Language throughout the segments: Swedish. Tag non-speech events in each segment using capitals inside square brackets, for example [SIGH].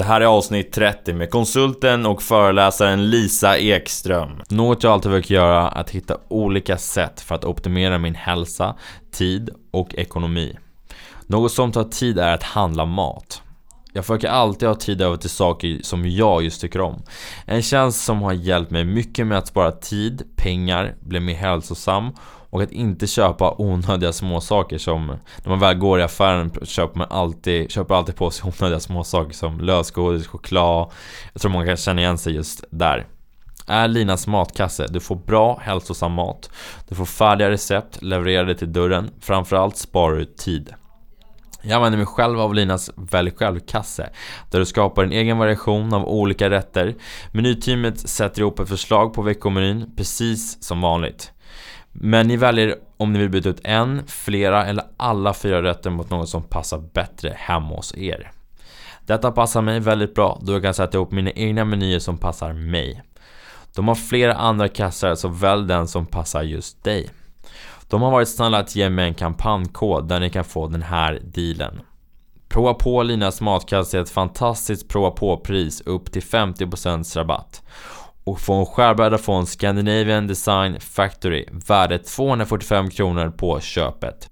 Det här är avsnitt 30 med konsulten och föreläsaren Lisa Ekström. Något jag alltid försöker göra är att hitta olika sätt för att optimera min hälsa, tid och ekonomi. Något som tar tid är att handla mat. Jag försöker alltid ha tid över till saker som jag just tycker om. En tjänst som har hjälpt mig mycket med att spara tid, pengar, bli mer hälsosam och att inte köpa onödiga småsaker som när man väl går i affären köper man alltid, köper alltid på sig [LAUGHS] onödiga småsaker som lösgodis, choklad. Jag tror många kan känna igen sig just där. Är Linas matkasse. Du får bra hälsosam mat. Du får färdiga recept levererade till dörren. Framförallt sparar du tid. Jag använder mig själv av Linas Välj själv-kasse där du skapar en egen variation av olika rätter. Menyteamet sätter ihop ett förslag på veckomenyn precis som vanligt. Men ni väljer om ni vill byta ut en, flera eller alla fyra rätter mot något som passar bättre hemma hos er. Detta passar mig väldigt bra då jag kan sätta ihop mina egna menyer som passar mig. De har flera andra kassar så välj den som passar just dig. De har varit snälla att ge mig en kampanjkod där ni kan få den här dealen. Prova på Linas matkasse är ett fantastiskt prova på-pris upp till 50% rabatt. Och få en skärbräda från Scandinavian Design Factory värde 245 kronor på köpet.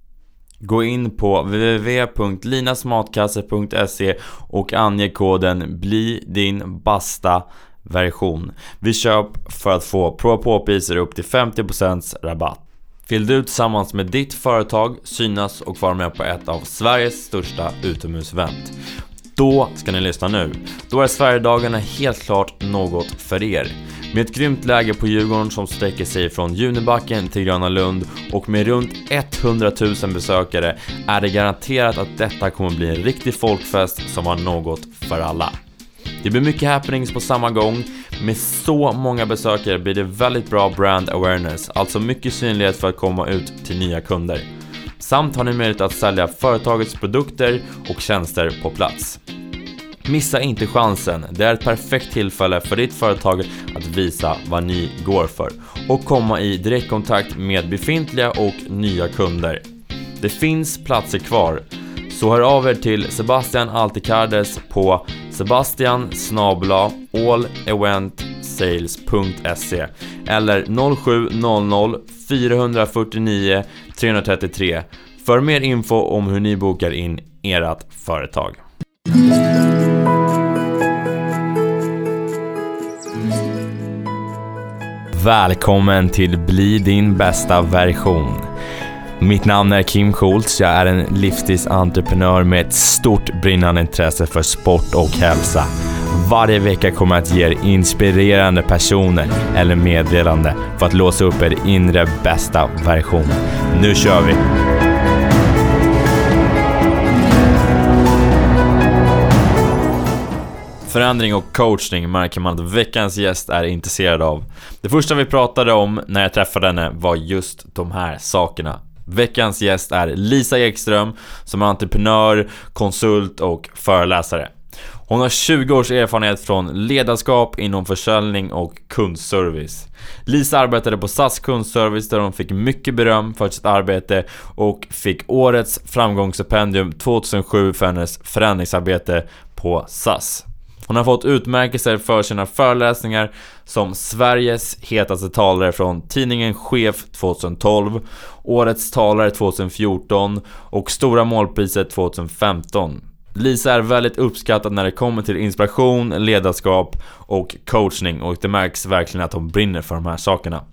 Gå in på www.linasmatkasse.se och ange koden BLI DIN BASTA version vid köp för att få prova på-priser upp till 50% rabatt. Vill du tillsammans med ditt företag synas och vara med på ett av Sveriges största utomhusevent? Då ska ni lyssna nu. Då är Sverigedagarna helt klart något för er. Med ett grymt läge på Djurgården som sträcker sig från Junibacken till Gröna Lund och med runt 100 000 besökare är det garanterat att detta kommer bli en riktig folkfest som har något för alla. Det blir mycket happenings på samma gång. Med så många besökare blir det väldigt bra brand awareness, alltså mycket synlighet för att komma ut till nya kunder. Samt har ni möjlighet att sälja företagets produkter och tjänster på plats. Missa inte chansen, det är ett perfekt tillfälle för ditt företag att visa vad ni går för och komma i direktkontakt med befintliga och nya kunder. Det finns platser kvar, så hör av er till Sebastian Altikardes på sebastian alleventsales.se eller 0700 449 333 för mer info om hur ni bokar in ert företag. Välkommen till Bli din bästa version. Mitt namn är Kim Schultz. Jag är en livsstilsentreprenör med ett stort brinnande intresse för sport och hälsa. Varje vecka kommer jag att ge er inspirerande personer eller meddelande för att låsa upp er inre bästa version. Nu kör vi! Förändring och coachning märker man att veckans gäst är intresserad av. Det första vi pratade om när jag träffade henne var just de här sakerna. Veckans gäst är Lisa Ekström som är entreprenör, konsult och föreläsare. Hon har 20 års erfarenhet från ledarskap inom försäljning och kundservice. Lisa arbetade på SAS kundservice där hon fick mycket beröm för sitt arbete och fick årets framgångsstipendium 2007 för hennes förändringsarbete på SAS. Hon har fått utmärkelser för sina föreläsningar som Sveriges hetaste talare från tidningen Chef 2012, Årets talare 2014 och Stora målpriset 2015. Lisa är väldigt uppskattad när det kommer till inspiration, ledarskap och coachning och det märks verkligen att hon brinner för de här sakerna.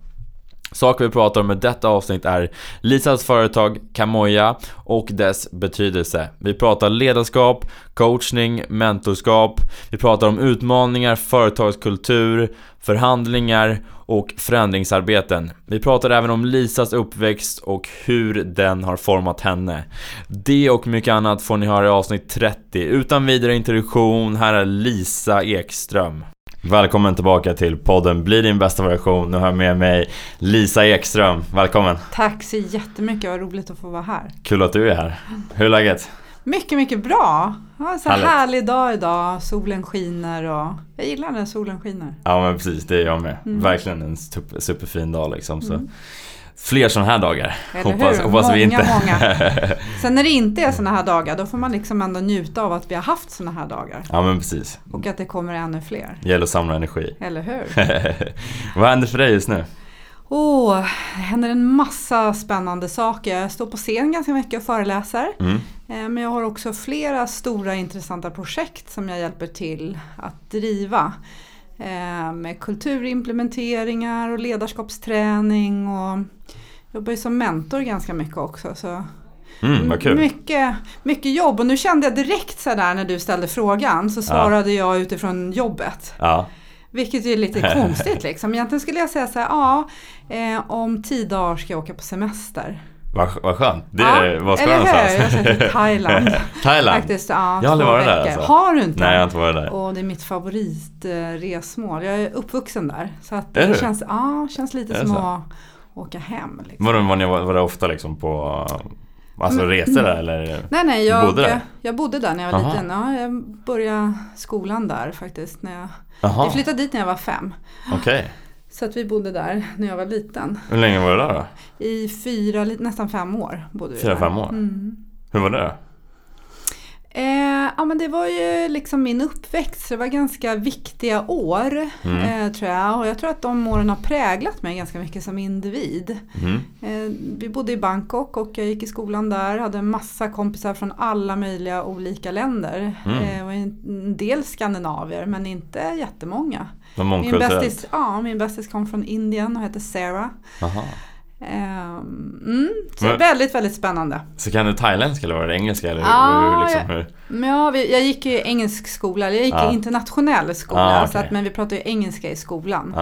Saker vi pratar om i detta avsnitt är Lisas företag Kamoja och dess betydelse. Vi pratar ledarskap, coachning, mentorskap. Vi pratar om utmaningar, företagskultur, förhandlingar och förändringsarbeten. Vi pratar även om Lisas uppväxt och hur den har format henne. Det och mycket annat får ni höra i avsnitt 30. Utan vidare introduktion, här är Lisa Ekström. Välkommen tillbaka till podden Bli din bästa version. Nu har jag med mig Lisa Ekström. Välkommen! Tack så jättemycket, vad roligt att få vara här. Kul att du är här. Hur är läget? Mycket, mycket bra. Ja, så Härligt. härlig dag idag, solen skiner och jag gillar när solen skiner. Ja men precis, det är jag med. Mm. Verkligen en superfin dag liksom. Så. Mm. Fler sådana här dagar. Eller hoppas hur? hoppas många, vi inte. många. [LAUGHS] Sen när det inte är sådana här dagar då får man liksom ändå njuta av att vi har haft sådana här dagar. ja men precis. Och att det kommer ännu fler. Det gäller att samla energi. Eller hur? [LAUGHS] Vad händer för dig just nu? Åh, det händer en massa spännande saker. Jag står på scen ganska mycket och föreläser. Mm. Eh, Men jag har också flera stora intressanta projekt som jag hjälper till att driva. Eh, Med kulturimplementeringar och ledarskapsträning och jobbar ju som mentor ganska mycket också. Så Mm, mycket, mycket jobb och nu kände jag direkt sådär när du ställde frågan så svarade jag utifrån jobbet. Ja. Vilket är lite [LAUGHS] konstigt liksom. Egentligen skulle jag säga så här, ja, eh, om tio dagar ska jag åka på semester. Vad, vad skönt. Det, ja, vad ska du eller hur? någonstans? Jag Thailand. [LAUGHS] Thailand? Faktiskt, ja, Jag har aldrig varit där, alltså. Har du inte? Nej, jag har inte varit där. Och det är mitt favoritresmål. Jag är uppvuxen där. Så att det du? känns, ja, känns lite det som så? att åka hem. Liksom. Var, det- var, ni, var det ofta liksom på alltså Mm. resor där eller? Nej, nej, jag bodde där? jag bodde där när jag var Aha. liten. Ja, jag började skolan där faktiskt. När jag, vi flyttade dit när jag var fem. okej. Så att vi bodde där när jag var liten. Hur länge var du där då? I fyra, nästan fem år bodde vi Fyra, där. fem år? Mm. Hur var det? Eh, ja men det var ju liksom min uppväxt, så det var ganska viktiga år Mm. eh, tror jag. Och jag tror att de åren har präglat mig ganska mycket som individ. Mm. Eh, vi bodde i Bangkok och jag gick i skolan där, hade en massa kompisar från alla möjliga olika länder. Mm. Eh, en del skandinavier men inte jättemånga. Min mångkulturellt? bästis, ja, min bästis kom från Indien och hette Sarah. Jaha. Ehm, mm, så Men- väldigt, väldigt spännande. Så kan du thailändska eller var det engelska eller Ja, hur, liksom, hur? Men ja, vi, jag gick i engelsk skola, jag gick Ja. i internationell skola, Ah, så okej. att, men vi pratar ju engelska i skolan.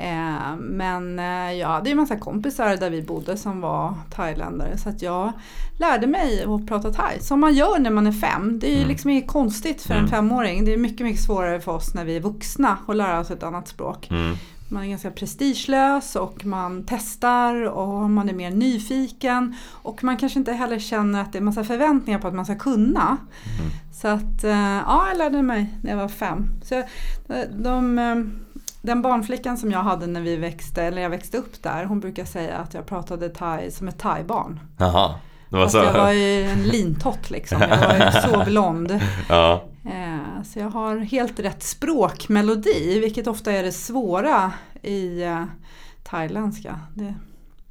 Eh, men eh, jag hade ju en massa kompisar där vi bodde som var thailändare så att jag lärde mig att prata thai. Som man gör när man är fem. Det är ju Mm. liksom inget konstigt för Mm. en femåring. Det är mycket, mycket svårare för oss när vi är vuxna att lära oss ett annat språk. Mm. Man är ganska prestigelös och man testar och man är mer nyfiken. Och man kanske inte heller känner att det är massa förväntningar på att man ska kunna. Mm. Så att, eh, ja, jag lärde mig när jag var fem. Så de, den barnflickan som jag hade när vi växte, eller jag växte upp där, hon brukar säga att jag pratade thai som ett thaibarn. Jaha. Det var Fast så? jag var ju en lintott liksom, jag var ju så blond. [LAUGHS] Ja. Eh, Så jag har helt rätt språkmelodi, vilket ofta är det svåra i eh, thailändska. Det,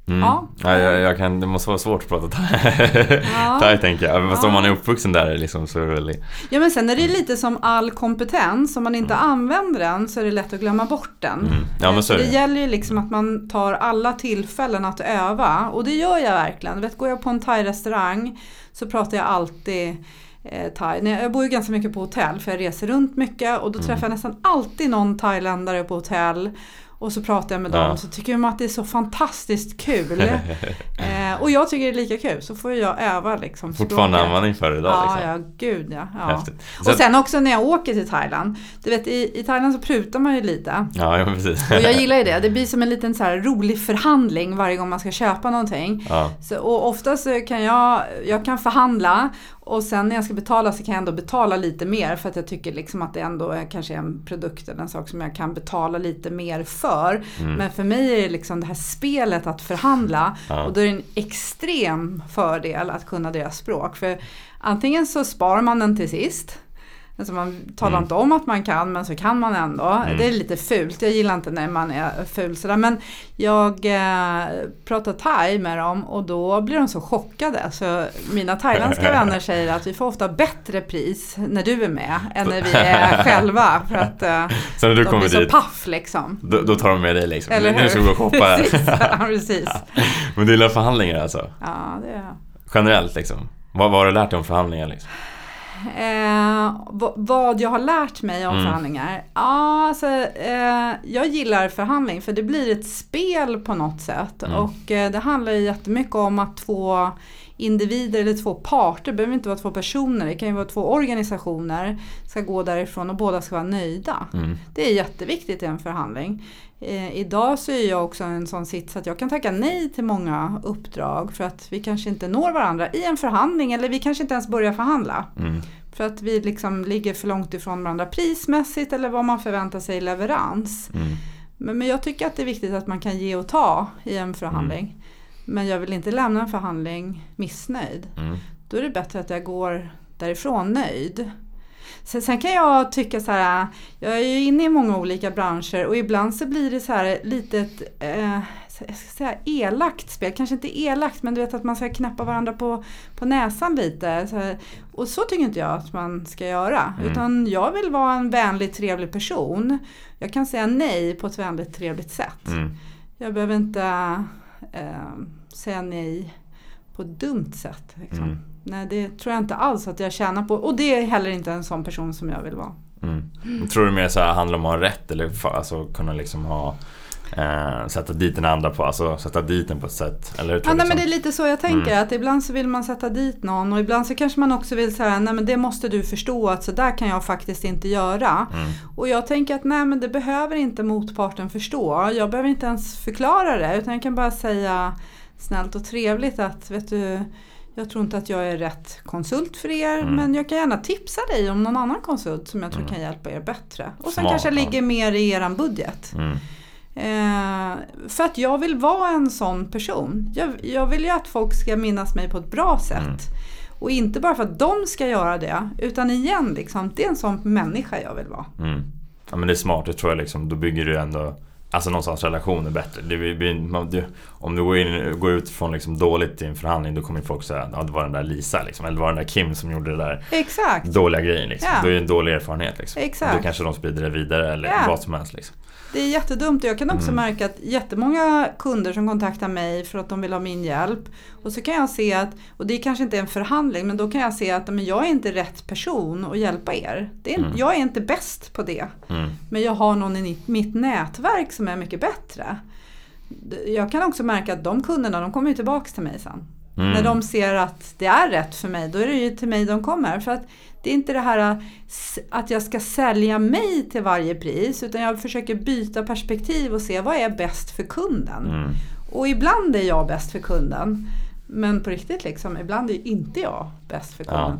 Mm. Ja. Ja. jag, jag kan, det måste vara svårt att prata thai, Ja. [LAUGHS] thai tänker jag. Fast Ja. om man är uppvuxen där liksom, så är det väl... Ja men sen är det lite som all kompetens, om man inte använder den så är det lätt att glömma bort den. Mm. Ja men så det det. gäller ju liksom att man tar alla tillfällen att öva och det gör jag verkligen. Vet, går jag på en thai-restaurang så pratar jag alltid eh, thai. Jag bor ju ganska mycket på hotell för jag reser runt mycket och då Mm. träffar jag nästan alltid någon thailändare på hotell och så pratar jag med Ja. dem så tycker de att det är så fantastiskt kul. [LAUGHS] eh, och jag tycker det är lika kul så får jag öva liksom Fortfarande användning för det idag Ja, liksom. ja, gud ja. ja. Och sen också när jag åker till Thailand. Du vet i, i Thailand så prutar man ju lite. Ja, ja precis. Och jag gillar ju det. Det blir som en liten så rolig förhandling varje gång man ska köpa någonting. Ja. Så, och ofta så kan jag, jag kan förhandla och sen när jag ska betala så kan jag ändå betala lite mer för att jag tycker liksom att det ändå är kanske är en produkt eller en sak som jag kan betala lite mer för. Mm. Men för mig är det liksom det här spelet att förhandla Ja. och då är det en extrem fördel att kunna deras språk. För antingen så sparar man den till sist. Alltså man talar Mm. inte om att man kan men så kan man ändå. Mm. Det är lite fult. Jag gillar inte när man är ful sådär. Men jag eh, pratar thai med dem och då blir de så chockade. Så mina thailändska [LAUGHS] vänner säger att vi får ofta bättre pris när du är med än när vi är [LAUGHS] själva. För att eh, Så när du de kommer blir så dit, paff liksom. då, då tar de med dig liksom. Eller hur? Nu ska vi gå och shoppa [LAUGHS] precis, här. ja, precis. Men du gillar förhandlingar alltså? Ja, det är... Generellt liksom? Vad, vad har du lärt dig om förhandlingar liksom? Eh, vad jag har lärt mig om Mm. förhandlingar? Ja, alltså, eh, jag gillar förhandling för det blir ett spel på något sätt. Mm. Och eh, det handlar ju jättemycket om att två individer eller två parter, det behöver inte vara två personer, det kan ju vara två organisationer, ska gå därifrån och båda ska vara nöjda. Mm. Det är jätteviktigt i en förhandling. Eh, idag så är jag också en sån sits att jag kan tacka nej till många uppdrag för att vi kanske inte når varandra i en förhandling eller vi kanske inte ens börjar förhandla. Mm. För att vi liksom ligger för långt ifrån varandra prismässigt eller vad man förväntar sig i leverans. Mm. Men, men jag tycker att det är viktigt att man kan ge och ta i en förhandling. men jag vill inte lämna en förhandling missnöjd. Mm. Då är det bättre att jag går därifrån nöjd. Sen, sen kan jag tycka så här, jag är ju inne i många olika branscher och ibland så blir det så här litet eh, jag ska säga elakt spel, kanske inte elakt men du vet att man ska knäppa varandra på, på näsan lite. Så. Och så tycker inte jag att man ska göra. Mm. Utan jag vill vara en vänlig, trevlig person. Jag kan säga nej på ett vänligt, trevligt sätt. Mm. Jag behöver inte eh, säga nej på ett dumt sätt. Liksom. Mm. Nej, det tror jag inte alls att jag tjänar på. Och det är heller inte en sån person som jag vill vara. Mm. Tror du mer så här handlar om att ha rätt eller fa- alltså kunna liksom ha eh, Sätta dit den andra på, alltså sätta dit den på ett sätt? Eller hur tror Ja, nej, men liksom? det är lite så jag tänker. Mm. Att ibland så vill man sätta dit någon och ibland så kanske man också vill säga nej men det måste du förstå att så där kan jag faktiskt inte göra. Mm. Och jag tänker att nej men det behöver inte motparten förstå. Jag behöver inte ens förklara det utan jag kan bara säga snällt och trevligt att vet du jag tror inte att jag är rätt konsult för er Mm. men jag kan gärna tipsa dig om någon annan konsult som jag tror Mm. kan hjälpa er bättre. Och sen Smart, kanske ligger mer i eran budget. Mm. Eh, för att jag vill vara en sån person. Jag, jag vill ju att folk ska minnas mig på ett bra sätt. Mm. Och inte bara för att de ska göra det. Utan igen, liksom, det är en sån människa jag vill vara. Mm. Ja men det är smart, det tror jag liksom, då bygger du ändå Alltså någonstans relationer bättre. Det blir, man, du, om du går, in, går ut från liksom dåligt i en förhandling då kommer folk säga ja det var den där Lisa liksom, eller det var den där Kim som gjorde det där Exakt. dåliga grejen liksom. Ja. Då är det en dålig erfarenhet liksom. Exakt. Då kanske de sprider det vidare eller Ja. vad som helst liksom. Det är jättedumt och jag kan också Mm. märka att jättemånga kunder som kontaktar mig för att de vill ha min hjälp. Och så kan jag se att, och det kanske inte är en förhandling, men då kan jag se att men jag är inte rätt person att hjälpa er. Det är, Mm. Jag är inte bäst på det. Mm. Men jag har någon i mitt nätverk som är mycket bättre. Jag kan också märka att de kunderna de kommer ju tillbaks till mig sen. Mm. När de ser att det är rätt för mig, då är det ju till mig de kommer. För att det är inte det här äh, att jag ska sälja mig till varje pris, utan jag försöker byta perspektiv och se vad är bäst för kunden. Mm. Och ibland är jag bäst för kunden. Men på riktigt liksom, ibland är inte jag bäst för kunden.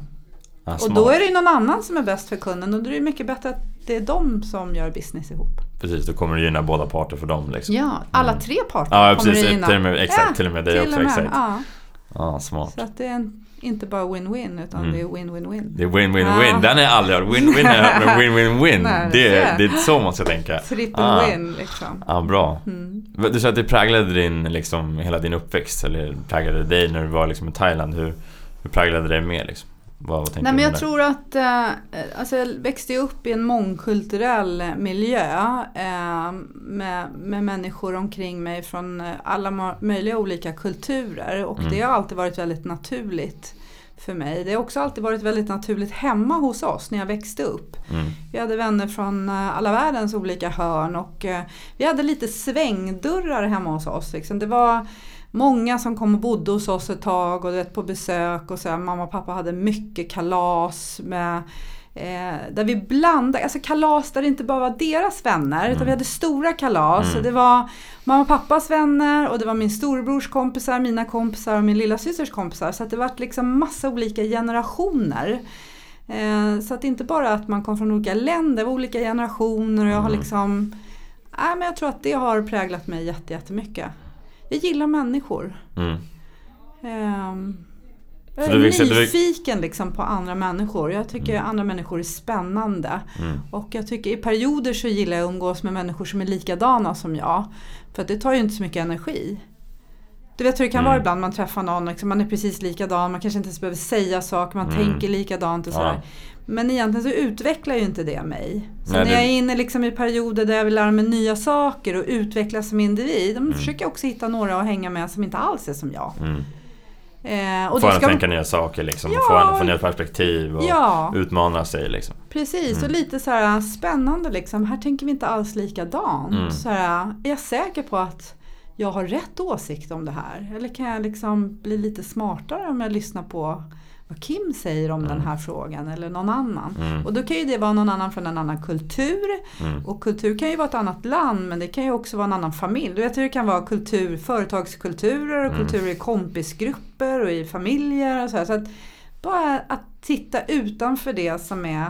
Ja, och då är det någon annan som är bäst för kunden och då är det mycket bättre att det är de som gör business ihop. Precis, då kommer det gynna båda parter för dem liksom. Ja, alla Mm. tre parter Ja kommer precis, det gynna. till och med, exakt, Ja, till och med dig också. med, Exakt. Ja, smart. så det är en, inte bara win-win utan Mm. det är win-win-win. Det är win-win-win, Ja. den jag aldrig. Win-win men [LAUGHS] win-win-win, det, det är- det är så man ska tänka. Triple Ah. win liksom. Ja, bra. Mm. Du sa att det präglade din, liksom, hela din uppväxt, eller präglade dig när du var liksom, i Thailand. Hur, hur präglade det mer liksom? Vad, vad Nej, men jag tror att eh, alltså jag växte upp i en mångkulturell miljö eh, med, med människor omkring mig från eh, alla möjliga olika kulturer och Mm. det har alltid varit väldigt naturligt för mig. Det har också alltid varit väldigt naturligt hemma hos oss när jag växte upp. Mm. Vi hade vänner från eh, alla världens olika hörn och eh, vi hade lite svängdörrar hemma hos oss. Liksom. Det var många som kom och bodde hos oss ett tag och vet, på besök och så här, mamma och pappa hade mycket kalas med Eh, där vi blandade, alltså kalas där det inte bara var deras vänner utan Mm. vi hade stora kalas. Mm. Det var mamma och pappas vänner och det var min storebrors kompisar, mina kompisar och min lilla systers kompisar. Så det var liksom massa olika generationer. Eh, så att inte bara att man kom från olika länder, det var olika generationer och jag har Mm. liksom Nej men jag tror att det har präglat mig jätte, jättemycket. Jag gillar människor. Mm. Ehm, jag är nyfiken liksom på andra människor. Jag tycker Mm. andra människor är spännande. Mm. Och jag tycker i perioder så gillar jag att umgås med människor som är likadana som jag. För att det tar ju inte så mycket energi. Du vet hur det kan Mm. vara ibland man träffar någon, liksom, man är precis likadan, man kanske inte ens behöver säga saker, man Mm. tänker likadant och sådär. Ja. Men egentligen så utvecklar ju inte det mig. Så Nej, när jag är inne liksom i perioder där jag vill lära mig nya saker och utvecklas som individ, då Mm. försöker jag också hitta några att hänga med som inte alls är som jag. Mm. Eh, och Få en att tänka nya saker liksom, Ja. få en få nya perspektiv och Ja, utmana sig liksom. precis. Mm. Och lite så här spännande liksom. Här tänker vi inte alls likadant. Mm. Så här, är jag säker på att jag har rätt åsikt om det här? Eller kan jag liksom bli lite smartare om jag lyssnar på vad Kim säger om Mm. den här frågan eller någon annan? Mm. Och då kan ju det vara någon annan från en annan kultur. Mm. Och kultur kan ju vara ett annat land men det kan ju också vara en annan familj. Du vet hur det kan vara kultur, företagskulturer och Mm. kulturer i kompisgrupper och i familjer och så. Så att bara att titta utanför det som är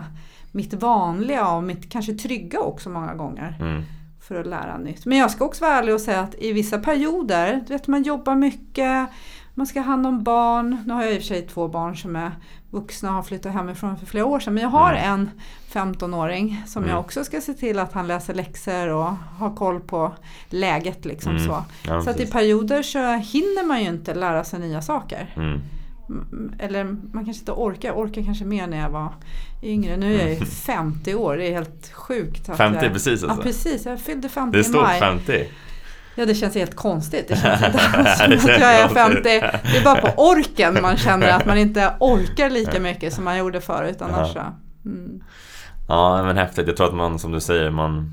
mitt vanliga och mitt kanske trygga också många gånger. Mm. för att lära nytt. Men jag ska också vara ärlig och säga att i vissa perioder, du vet man jobbar mycket, man ska ha hand om barn. Nu har jag i och för sig två barn som är vuxna och har flyttat hemifrån för flera år sedan. Men jag har Mm. en 15-åring som Mm. jag också ska se till att han läser läxor och har koll på läget. Liksom Mm. så Ja, så att i perioder så hinner man ju inte lära sig nya saker. Mm. Mm, Eller man kanske inte orkar, jag orkar kanske mer när jag var yngre. Nu är jag ju 50 år, det är helt sjukt. att 50 jag, precis Ja alltså. precis, jag fyllde 50 det är i stort maj. 50. Ja det känns helt konstigt. Det känns inte alls [LAUGHS] som att jag är konstigt. 50. Det är bara på orken man känner att man inte orkar lika mycket som man gjorde förut. Annars så. Mm. Ja men häftigt. Jag tror att man som du säger man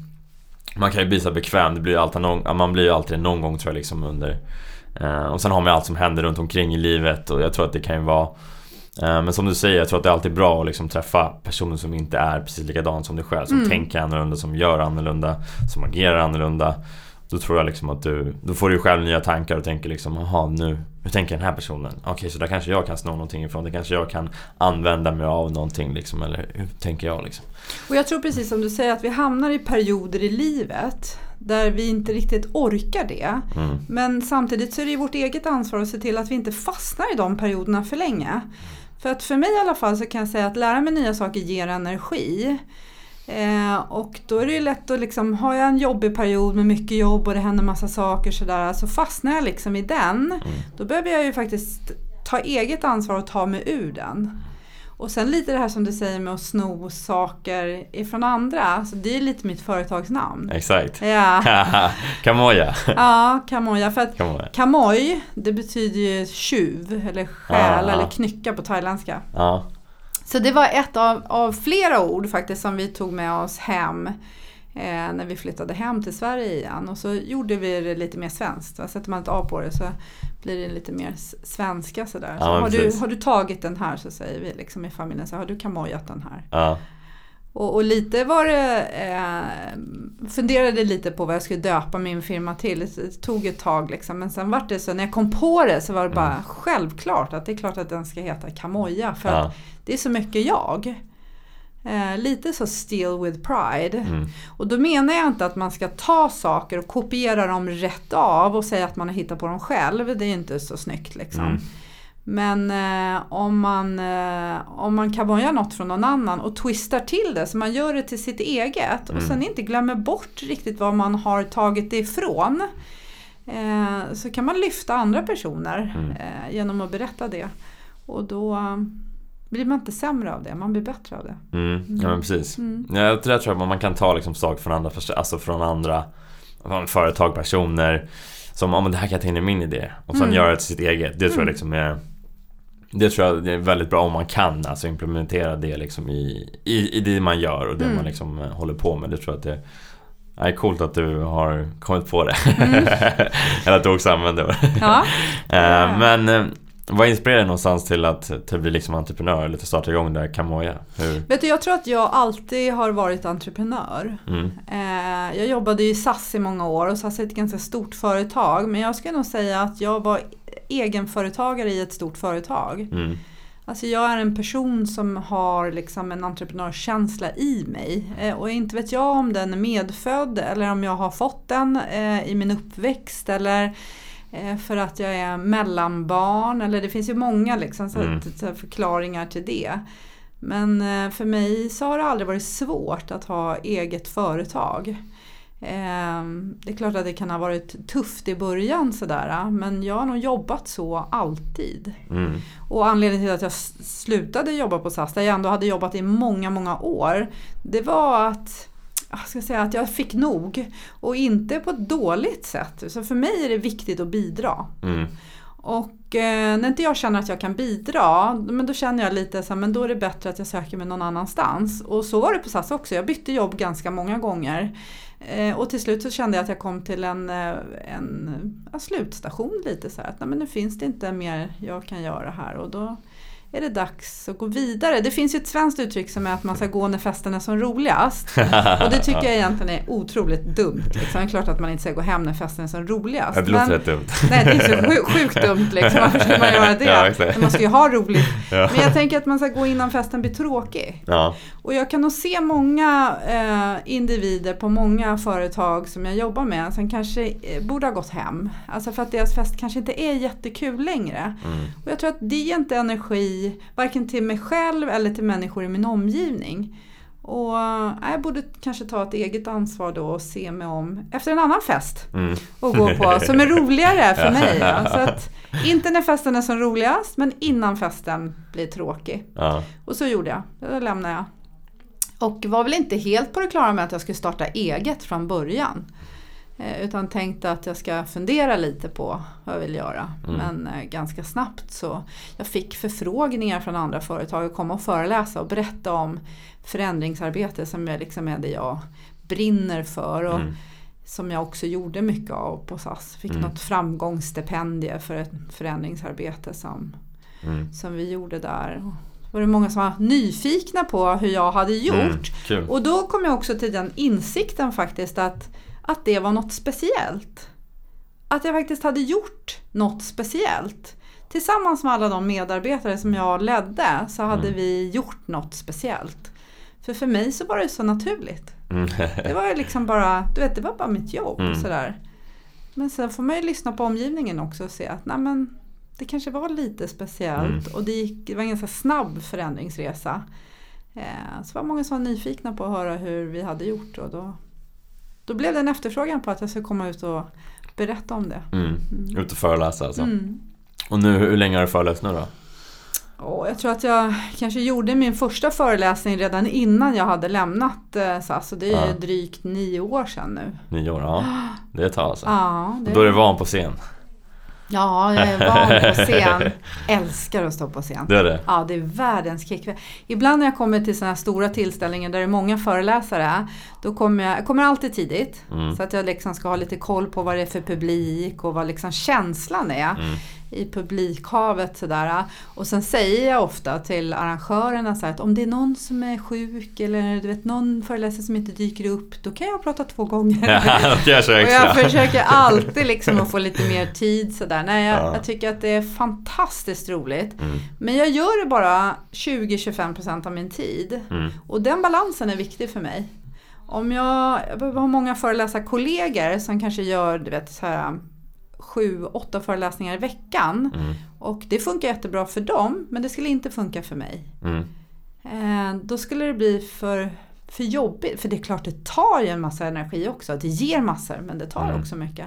Man kan ju bli så bekväm. Det blir alltid någon, ja, man blir ju alltid någon gång tror jag liksom under eh, Och sen har man ju allt som händer runt omkring i livet och jag tror att det kan ju vara eh, Men som du säger, jag tror att det är alltid bra att liksom träffa personer som inte är precis likadan som dig själv. Som Mm. tänker annorlunda, som gör annorlunda, som agerar annorlunda. Då tror jag liksom att du, då får du själv nya tankar och tänker liksom, jaha nu, hur tänker den här personen? Okej, så där kanske jag kan sno någonting ifrån, det kanske jag kan använda mig av någonting liksom, eller hur tänker jag liksom? Och jag tror precis som du säger att vi hamnar i perioder i livet där vi inte riktigt orkar det. Mm. Men samtidigt så är det vårt eget ansvar att se till att vi inte fastnar i de perioderna för länge. För att för mig i alla fall så kan jag säga att lära mig nya saker ger energi. Eh, och då är det ju lätt att liksom, har jag en jobbig period med mycket jobb och det händer massa saker sådär, så fastnar jag liksom i den. Mm. Då behöver jag ju faktiskt ta eget ansvar och ta mig ur den. Och sen lite det här som du säger med att sno saker ifrån andra, alltså det är lite mitt företagsnamn. Exakt. Ja, [LAUGHS] Kamoja. ja Kamoja. För att Kamoja. Kamoj, det betyder ju tjuv eller stjäl Ah, ah. eller knycka på thailändska. Ja. Så det var ett av, av flera ord faktiskt som vi tog med oss hem eh, när vi flyttade hem till Sverige igen. Och så gjorde vi det lite mer svenskt. Va? Sätter man ett A på det så blir det lite mer svenska sådär. Så Ja, har, du, har du tagit den här så säger vi liksom i familjen så har du kamojat den här. Ja. Och, och lite var det, eh, funderade lite på vad jag skulle döpa min firma till. Det tog ett tag liksom. Men sen var det så, när jag kom på det så var det bara Mm. självklart att det är klart att den ska heta Kamoja. För att Ja. det är så mycket jag. Eh, lite så still with pride. Mm. Och då menar jag inte att man ska ta saker och kopiera dem rätt av och säga att man har hittat på dem själv. Det är inte så snyggt liksom. Mm. Men eh, om, man, eh, om man kan göra något från någon annan och twistar till det så man gör det till sitt eget och Mm. sen inte glömmer bort riktigt var man har tagit det ifrån. Eh, så kan man lyfta andra personer Mm. eh, genom att berätta det. Och då blir man inte sämre av det, man blir bättre av det. Mm. Ja men precis. Mm. Ja, jag tror att man kan ta liksom saker från andra, alltså från andra företag, personer Som, men det här kan jag ta in i min idé och sen Mm. göra det till sitt eget. Det tror jag Mm. liksom är Det tror jag är väldigt bra om man kan alltså implementera det liksom i, i, i det man gör och det Mm. man liksom eh, håller på med. Det tror jag att det är coolt att du har kommit på det. Mm. [LAUGHS] Eller att du också använder det. Ja. [LAUGHS] Eh, Men eh, vad inspirerar dig någonstans till att, till att bli liksom entreprenör eller till att starta igång det här Kamoja? Hur? Vet du, jag tror att jag alltid har varit entreprenör. Mm. Jag jobbade i SAS i många år och SAS är ett ganska stort företag. Men jag skulle nog säga att jag var egenföretagare i ett stort företag. Mm. Alltså jag är en person som har liksom en entreprenörskänsla i mig. Eh, och inte vet jag om den är medfödd eller om jag har fått den eh, i min uppväxt. Eller eh, för att jag är mellanbarn. Eller det finns ju många liksom, Mm. förklaringar till det. Men för mig så har det aldrig varit svårt att ha eget företag. Ehm, Det är klart att det kan ha varit tufft i början sådär, men jag har nog jobbat så alltid. Mm. Och anledningen till att jag slutade jobba på SAS, där jag ändå hade jobbat i många, många år, det var att jag ska säga att jag fick nog. Och inte på ett dåligt sätt. Så för mig är det viktigt att bidra. Mm. Och Eh, när inte jag känner att jag kan bidra, men då känner jag lite så här, men då är det bättre att jag söker mig någon annanstans. Och så var det på SAS också. Jag bytte jobb ganska många gånger. Eh, och till slut så kände jag att jag kom till en, eh, en, en slutstation lite så här. Att nej, men nu finns det inte mer jag kan göra här. Och då är det dags att gå vidare. Det finns ju ett svenskt uttryck som är att man ska gå när festen är som roligast. Och det tycker jag egentligen är otroligt dumt. Liksom. Det är klart att man inte ska gå hem när festen är som roligast. Det låter rätt dumt. Nej, det är så sjukt, sjukt dumt liksom. Varför skulle man [LAUGHS] göra det? Ja, man ska ju ha roligt. Ja. Men jag tänker att man ska gå innan festen blir tråkig. Ja. Och jag kan nog se många eh, individer på många företag som jag jobbar med som kanske eh, borde ha gått hem. Alltså för att deras fest kanske inte är jättekul längre. Mm. Och jag tror att det ger inte energi varken till mig själv eller till människor i min omgivning. Och äh, jag borde kanske ta ett eget ansvar då och se mig om efter en annan fest mm. och gå på [LAUGHS] som är roligare för mig. Ja. Så att, inte när festen är som roligast men innan festen blir tråkig. Ja. Och så gjorde jag, då lämnade jag. Och var väl inte helt på det klara med att jag skulle starta eget från början. Eh, utan tänkte att jag ska fundera lite på vad jag vill göra. Mm. Men eh, ganska snabbt så jag fick förfrågningar från andra företag att komma och föreläsa och berätta om förändringsarbete som är, liksom är det jag brinner för. Och Mm. Som jag också gjorde mycket av på SAS. Fick Mm. något framgångsstipendie för ett förändringsarbete som, Mm. som vi gjorde där. Var det många som var nyfikna på hur jag hade gjort. Mm. Och då kom jag också till den insikten faktiskt att, att det var något speciellt. Att jag faktiskt hade gjort något speciellt. Tillsammans med alla de medarbetare som jag ledde så hade Mm. vi gjort något speciellt. För för mig så var det så naturligt. Mm. Det var ju liksom bara, du vet, det var bara mitt jobb. Mm. Sådär. Men sen får man ju lyssna på omgivningen också och se att nej men, det kanske var lite speciellt. Mm. Och det, gick, det var en ganska snabb förändringsresa. Eh, så var många som var nyfikna på att höra hur vi hade gjort. Och då, då blev det en efterfrågan på att jag skulle komma ut och berätta om det. Mm. Mm. Ut och föreläsa alltså. Mm. Och nu, hur länge har du föreläst nu då? Och jag tror att jag kanske gjorde min första föreläsning redan innan jag hade lämnat eh, SAS. Så det är ju Ja. drygt nio år sedan nu. Nio år? Ja, [GASPS] det är ett tag alltså. Ja, Och Då är du van på scen? Ja, jag är van på scen. Älskar att stå på scen. Det är det? Ja, det är världens kick. Ibland när jag kommer till sådana här stora tillställningar där det är många föreläsare, då kommer jag, jag kommer alltid tidigt. Mm. Så att jag liksom ska ha lite koll på vad det är för publik och vad liksom känslan är Mm. I publikhavet. Sådär. Och sen säger jag ofta till arrangörerna så att om det är någon som är sjuk eller du vet, någon föreläsare som inte dyker upp, då kan jag prata två gånger. Ja, jag Och jag försöker alltid liksom att få lite mer tid sådär. Nej, jag, Ja. jag tycker att det är fantastiskt roligt. Mm. Men jag gör det bara 20-25% av min tid. Mm. Och den balansen är viktig för mig. Om jag, jag har många föreläsarkollegor som kanske gör du vet, så här, sju, åtta föreläsningar i veckan. Mm. Och det funkar jättebra för dem, men det skulle inte funka för mig. Mm. Eh, då skulle det bli för, för jobbigt. För det är klart, det tar ju en massa energi också. Det ger massor, men det tar Mm. också mycket.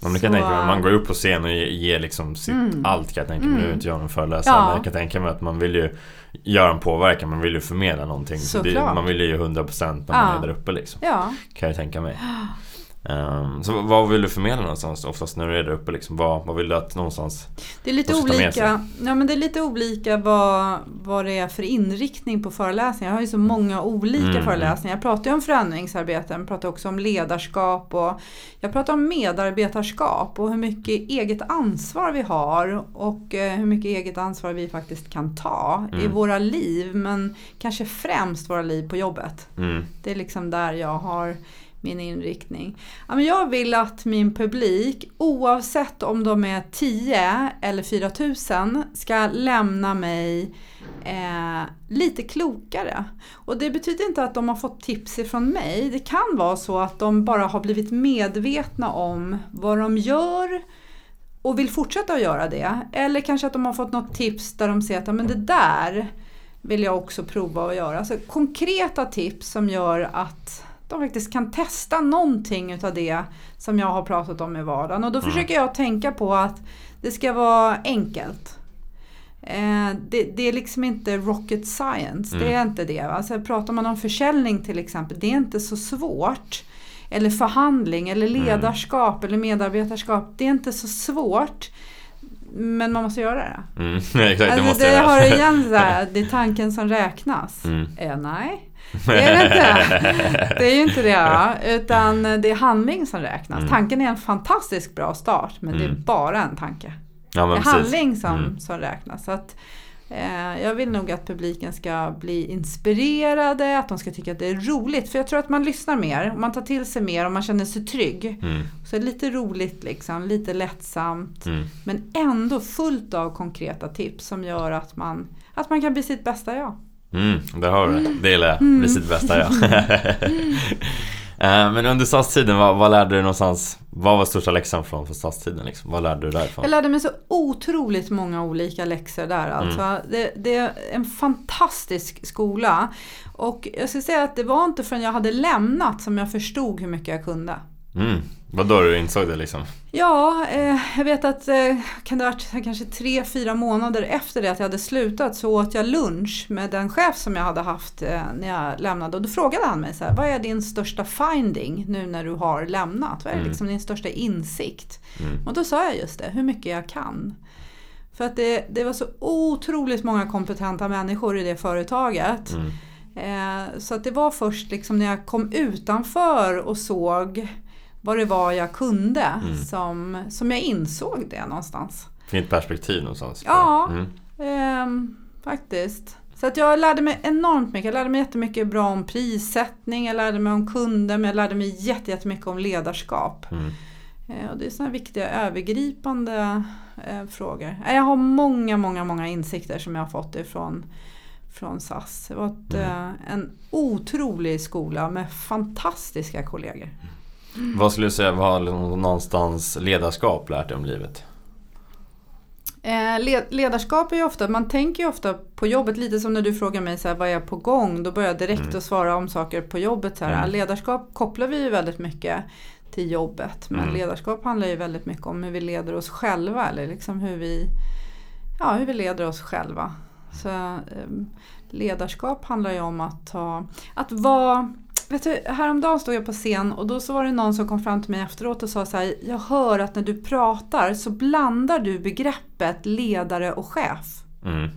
Det kan Så, tänka mig, man går upp på scen och ger, liksom sitt Mm. allt kan jag tänka mig. Nu är Mm. inte jag någon föreläsare Ja. men jag kan tänka mig att man vill ju göra en påverkan, man vill ju förmedla någonting. Så det, Såklart. man vill ju 100% när Ja. man är där uppe liksom. Ja, Kan jag tänka mig. [GASPS] Ehm, så vad vill du förmedla någonstans oftast när du är där uppe? Liksom? Vad, vad vill du att någonstans... det är lite olika, ja, men det är lite olika vad, vad det är för inriktning på föreläsningar. Jag har ju så många olika Mm, föreläsningar. Jag pratar ju om förändringsarbete, jag pratar också om ledarskap och jag pratar om medarbetarskap och hur mycket eget ansvar vi har och eh, hur mycket eget ansvar vi faktiskt kan ta i Mm. våra liv men kanske främst våra liv på jobbet. Mm. Det är liksom där jag har min inriktning. Jag vill att min publik, oavsett om de är 10 eller 4000, ska lämna mig eh, lite klokare. Och det betyder inte att de har fått tips ifrån mig. Det kan vara så att de bara har blivit medvetna om vad de gör och vill fortsätta att göra det. Eller kanske att de har fått något tips där de ser att men det där vill jag också prova att göra. Alltså konkreta tips som gör att de faktiskt kan testa någonting utav det som jag har pratat om i vardagen. Och då Mm. försöker jag tänka på att det ska vara enkelt. Eh, det, det är liksom inte rocket science, det Mm. är inte det. Alltså pratar man om försäljning till exempel, det är inte så svårt. Eller förhandling, eller Mm. ledarskap eller medarbetarskap, det är inte så svårt. Men man måste göra det. Mm. [LAUGHS] Exakt, det Alltså det jag har igen [LAUGHS] så här, det är tanken som räknas. Mm. Eh, nej, det är det inte. [LAUGHS] Det är ju inte det. Utan det är handling som räknas. Mm. Tanken är en fantastiskt bra start, men det är Mm. bara en tanke. Ja, Det är precis. handling som, Mm. som räknas. Så att, Eh, jag vill nog att publiken ska bli inspirerade, att de ska tycka att det är roligt. För jag tror att man lyssnar mer, man tar till sig mer och man känner sig trygg. Mm. Så lite roligt liksom, lite lättsamt. Mm. Men ändå fullt av konkreta tips som gör att man, att man kan bli sitt bästa jag. Mm, där har du det. Det gillar jag. Bli sitt bästa jag. [LAUGHS] Eh, Men under SAS-tiden, vad, vad lärde du dig någonstans? Vad var största läxan från för SAS-tiden? Liksom? Vad lärde du därifrån? Jag lärde mig så otroligt många olika läxor där alltså. Det, det är en fantastisk skola. Och jag ska säga att det var inte förrän jag hade lämnat som jag förstod hur mycket jag kunde. Mm. Vad då du insåg det liksom? Ja, eh, jag vet att eh, kan det ha varit kanske tre, fyra månader efter det att jag hade slutat så åt jag lunch med den chef som jag hade haft eh, när jag lämnade. Och då frågade han mig så här, vad är din största finding nu när du har lämnat? Vad är Mm. liksom din största insikt? Mm. Och då sa jag just det, hur mycket jag kan. För att det, det var så otroligt många kompetenta människor i det företaget. Mm. Eh, så att det var först liksom när jag kom utanför och såg vad det var jag kunde Mm. som, som jag insåg det någonstans. Fint perspektiv någonstans. Ja. Mm. Ehm, faktiskt. Så att jag lärde mig enormt mycket. Jag lärde mig jättemycket bra om prissättning, jag lärde mig om kunder, men jag lärde mig jätte- jättemycket om ledarskap. Mm. Eh, Och det är sådana viktiga övergripande eh, frågor. Eh, Jag har många, många, många insikter som jag har fått ifrån från SAS. Det var ett, Mm. eh, en otrolig skola med fantastiska kollegor. Vad skulle du säga, vad har någonstans ledarskap lärt dig om livet? Eh, le- ledarskap är ju ofta, man tänker ju ofta på jobbet lite som när du frågar mig så här, vad är jag på gång? Då börjar jag direkt Mm. att svara om saker på jobbet. Så här. Mm. Ledarskap kopplar vi ju väldigt mycket till jobbet. Men Mm. ledarskap handlar ju väldigt mycket om hur vi leder oss själva. Eller liksom hur vi, ja, hur vi leder oss själva. Så, ehm, ledarskap handlar ju om att ta, att vara Vet du, häromdagen stod jag på scen och då så var det någon som kom fram till mig efteråt och sa så här, jag hör att när du pratar så blandar du begreppet ledare och chef. Mm.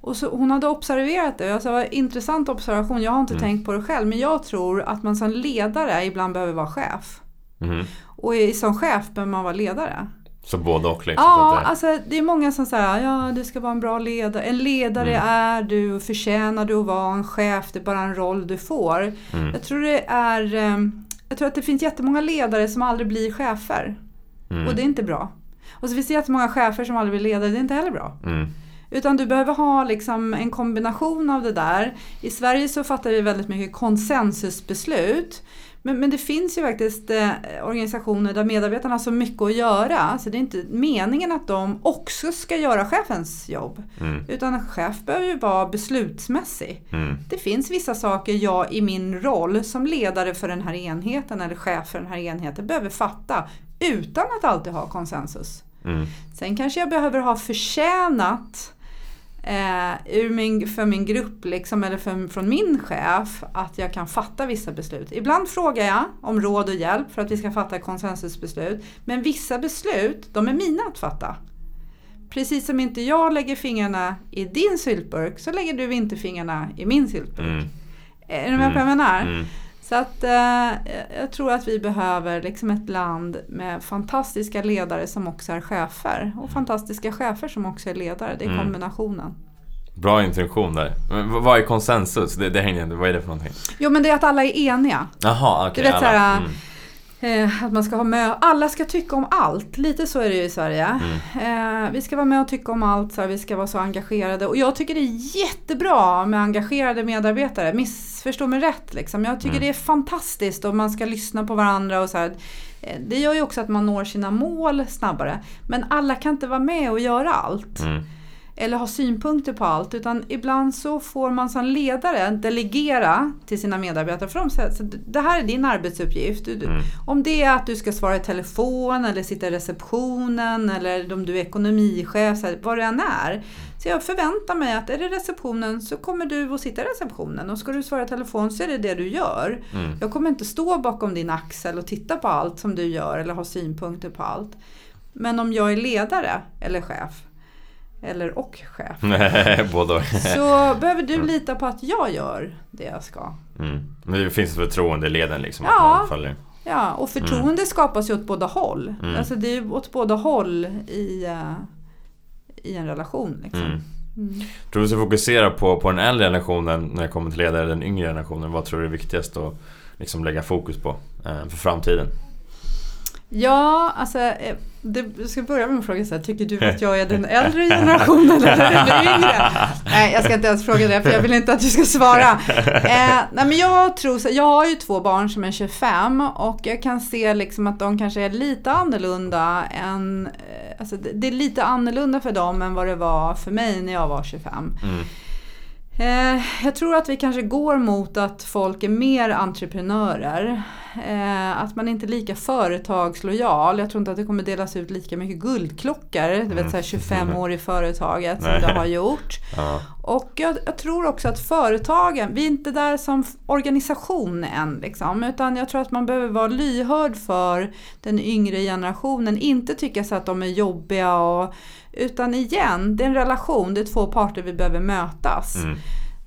Och så, hon hade observerat det. Jag sa, intressant observation, jag har inte Mm. tänkt på det själv. Men jag tror att man som ledare ibland behöver vara chef. Mm. Och som chef behöver man vara ledare. Så både och liksom? Ja, alltså det är många som säger ja du ska vara en bra ledare. En ledare Mm. är du och förtjänar du att vara en chef. Det är bara en roll du får. mm. Jag tror det är ehm, jag tror att det finns jättemånga ledare som aldrig blir chefer. Mm. Och det är inte bra. Och så finns det jättemånga chefer som aldrig blir ledare. Det är inte heller bra. Mm. Utan du behöver ha liksom en kombination av det där. I Sverige så fattar vi väldigt mycket konsensusbeslut. Men, men det finns ju faktiskt eh, organisationer där medarbetarna har så mycket att göra. Så det är inte meningen att de också ska göra chefens jobb. Mm. Utan en chef behöver ju vara beslutsmässig. Mm. Det finns vissa saker jag i min roll som ledare för den här enheten eller chef för den här enheten behöver fatta. Utan att alltid ha konsensus. Mm. Sen kanske jag behöver ha förtjänat eh, min, för min grupp liksom, eller för, från min chef att jag kan fatta vissa beslut. Ibland frågar jag om råd och hjälp för att vi ska fatta konsensusbeslut. Men vissa beslut, de är mina att fatta. Precis som inte jag lägger fingrarna i din syltburk så lägger du inte fingrarna i min syltburk. Mm. Är du med på vad jag menar? Mm. Så att eh, jag tror att vi behöver liksom ett land med fantastiska ledare som också är chefer. Och fantastiska chefer som också är ledare. Det är Mm. kombinationen. Bra intention där. Men vad är konsensus? Det, det hänger. Vad är det för någonting? Jo men det är att alla är eniga. Jaha, okej. Du vet alla. såhär, Mm. Eh, att man ska ha med, alla ska tycka om allt. Lite så är det ju i Sverige. Mm. Eh, vi ska vara med och tycka om allt, så här, vi ska vara så engagerade. Och jag tycker det är jättebra med engagerade medarbetare. Missförstå mig rätt. Liksom. Jag tycker Mm. det är fantastiskt och man ska lyssna på varandra. och så här. Eh, Det gör ju också att man når sina mål snabbare. Men alla kan inte vara med och göra allt. Mm. Eller ha synpunkter på allt. Utan ibland så får man som ledare delegera till sina medarbetare. För de säger att det här är din arbetsuppgift. Du, Mm. om det är att du ska svara i telefon eller sitta i receptionen eller om du är ekonomichef, så här, vad det än är. Så jag förväntar mig att är det receptionen så kommer du att sitta i receptionen och ska du svara i telefon så är det det du gör. Mm. Jag kommer inte stå bakom din axel och titta på allt som du gör eller ha synpunkter på allt. Men om jag är ledare eller chef eller och chef [LAUGHS] Både så behöver du lita på att jag gör det jag ska. Mm. Men det finns ett förtroende i leden liksom. Ja. Ja, och förtroende skapas ju åt båda håll. Mm. Alltså det är ju åt båda håll i, eh, i en relation. Liksom. Mm. Mm. Tror du ska fokusera på, på den äldre generationen när det kommer till ledare, den yngre generationen? Vad tror du är viktigast att liksom lägga fokus på eh, för framtiden? Ja, alltså eh, det, jag ska börja med att fråga så här, tycker du att jag är den äldre [LAUGHS] generationen eller den yngre? Nej, jag ska inte ens fråga det för jag vill inte att du ska svara. Eh, nej, men jag tror så, jag har ju två barn som är 25 och jag kan se liksom att de kanske är lite annorlunda än, eh, alltså det, det är lite annorlunda för dem än vad det var för mig när jag var 25. Mm. Eh, jag tror att vi kanske går mot att folk är mer entreprenörer. Eh, att man inte är lika företagslojal. Jag tror inte att det kommer delas ut lika mycket guldklockor, du vet så 25 år i företaget som det har gjort. [LAUGHS] Ja. Och jag, jag, tror också att företagen, vi är inte där som organisation än liksom, utan jag tror att man behöver vara lyhörd för den yngre generationen, inte tycka så att de är jobbiga och utan igen, det är en relation, det är två parter vi behöver mötas. Mm.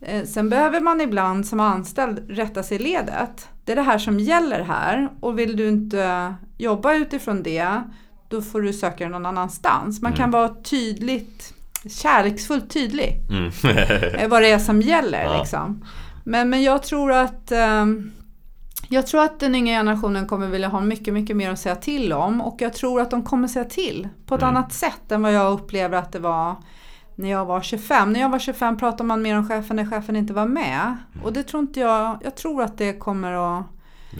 Eh, sen behöver man ibland som anställd rätta sig i ledet. Det är det här som gäller här och vill du inte jobba utifrån det då får du söka dig någon annanstans. Man mm. kan vara tydligt, kärleksfullt tydlig mm. [LAUGHS] Eh, vad det är som gäller. Ja. Liksom. Men, men jag tror att um, jag tror att den yngre generationen kommer vilja ha mycket, mycket mer att säga till om och jag tror att de kommer säga till på ett mm. annat sätt än vad jag upplever att det var när jag var 25. När jag var 25 pratade man mer om chefen när chefen inte var med. Mm. Och det tror inte jag, jag tror att det kommer att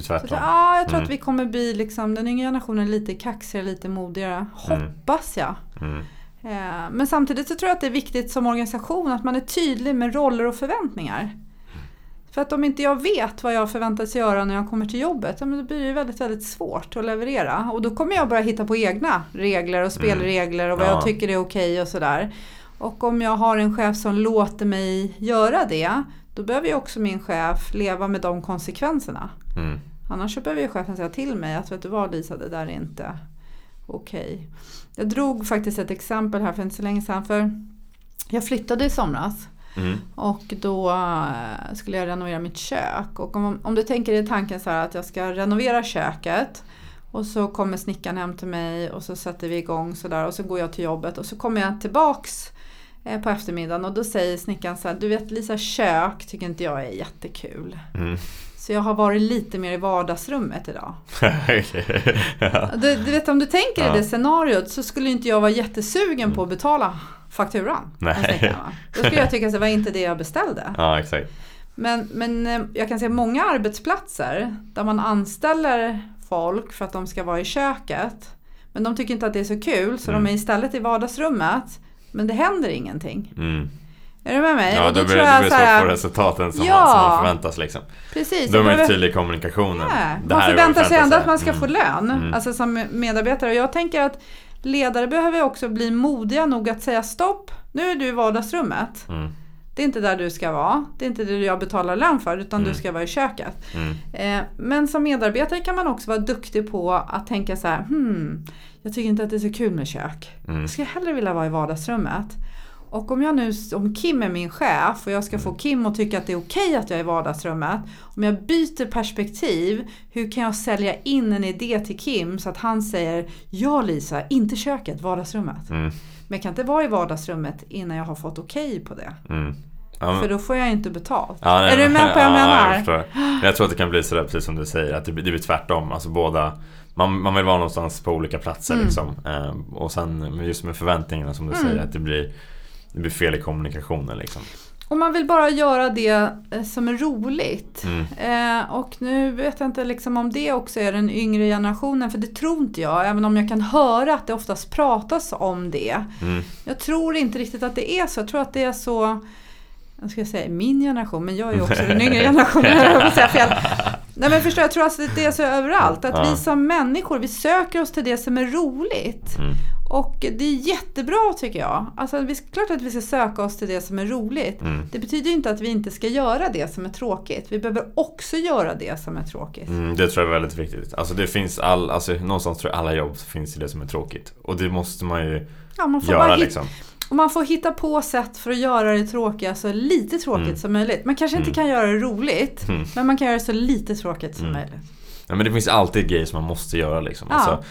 Tvärtom. Ja, jag tror mm. att vi kommer bli liksom, den yngre generationen lite kaxigare, lite modigare. Mm. Hoppas jag. Mm. Eh, men samtidigt så tror jag att det är viktigt som organisation att man är tydlig med roller och förväntningar. För att om inte jag vet vad jag förväntas göra när jag kommer till jobbet, då blir det väldigt, väldigt svårt att leverera. Och då kommer jag börja hitta på egna regler och spelregler och vad ja. jag tycker är okej okay och sådär. Och om jag har en chef som låter mig göra det, då behöver ju också min chef leva med de konsekvenserna. Mm. Annars så behöver ju chefen säga till mig att vet du vad Lisa, det där är inte okej. Okay. Jag drog faktiskt ett exempel här för inte så länge sedan. För jag flyttade i somras. Mm. Och då eh, skulle jag renovera mitt kök. Och om, om du tänker dig tanken så här att jag ska renovera köket. Och så kommer snickaren hem till mig och så sätter vi igång sådär och så går jag till jobbet och så kommer jag tillbaks eh, på eftermiddagen och då säger snickaren så här, du vet Lisa kök tycker inte jag är jättekul. Mm. Så jag har varit lite mer i vardagsrummet idag. [LAUGHS] ja. du, du, vet om du tänker ja. i det scenariot så skulle inte jag vara jättesugen på att betala fakturan. Nej. Då skulle jag tycka att det var inte det jag beställde. [LAUGHS] Ja, exakt. Men, men eh, jag kan säga många arbetsplatser där man anställer folk för att de ska vara i köket. Men de tycker inte att det är så kul så mm. de är istället i vardagsrummet. Men det händer ingenting. Mm. Är du med mig? Ja, då, då blir det blir svårt att få resultaten som, ja, man, som man förväntas. Liksom. Precis. Då är man inte tydlig i kommunikationen. Ja, man förväntar sig ändå att man ska mm. få lön. Mm. Alltså som medarbetare. Och jag tänker att ledare behöver också bli modiga nog att säga stopp. Nu är du i vardagsrummet. Mm. Det är inte där du ska vara. Det är inte det jag betalar lön för utan mm. du ska vara i köket. Mm. Eh, men som medarbetare kan man också vara duktig på att tänka så här. Hmm, jag tycker inte att det är så kul med kök. Mm. Jag skulle hellre vilja vara i vardagsrummet. Och om jag nu, om Kim är min chef och jag ska få mm. Kim att tycka att det är okej att jag är i vardagsrummet. Om jag byter perspektiv, hur kan jag sälja in en idé till Kim så att han säger Ja Lisa, inte köket, vardagsrummet. Mm. Men jag kan inte vara i vardagsrummet innan jag har fått okej på det. Mm. Ja, För då får jag inte betalt. Ja, nej, är du med på vad jag menar? Jag, förstår. jag tror att det kan bli sådär precis som du säger, att det blir tvärtom. Alltså båda man, man vill vara någonstans på olika platser mm. liksom. Ehm, och sen just med förväntningarna som du mm. säger, att det blir, det blir fel i kommunikationen liksom. Och man vill bara göra det eh, som är roligt. Mm. Eh, och nu vet jag inte liksom om det också är den yngre generationen, för det tror inte jag. Även om jag kan höra att det oftast pratas om det. Mm. Jag tror inte riktigt att det är så. Jag tror att det är så jag ska säga min generation, men jag är ju också den yngre [LAUGHS] generationen. Jag säga fel. Nej men förstår, jag tror att det är så överallt. Att ja. vi som människor, vi söker oss till det som är roligt. Mm. Och det är jättebra tycker jag. Alltså, det är klart att vi ska söka oss till det som är roligt. Mm. Det betyder inte att vi inte ska göra det som är tråkigt. Vi behöver också göra det som är tråkigt. Mm, det tror jag är väldigt viktigt. Alltså det finns all, alltså, någonstans tror jag alla jobb finns i det som är tråkigt. Och det måste man ju ja, man göra liksom. Och man får hitta på sätt för att göra det tråkiga så lite tråkigt mm. som möjligt. Man kanske inte mm. kan göra det roligt, mm. men man kan göra det så lite tråkigt som mm. möjligt. Ja, men det finns alltid grejer som man måste göra liksom. Ja. Alltså,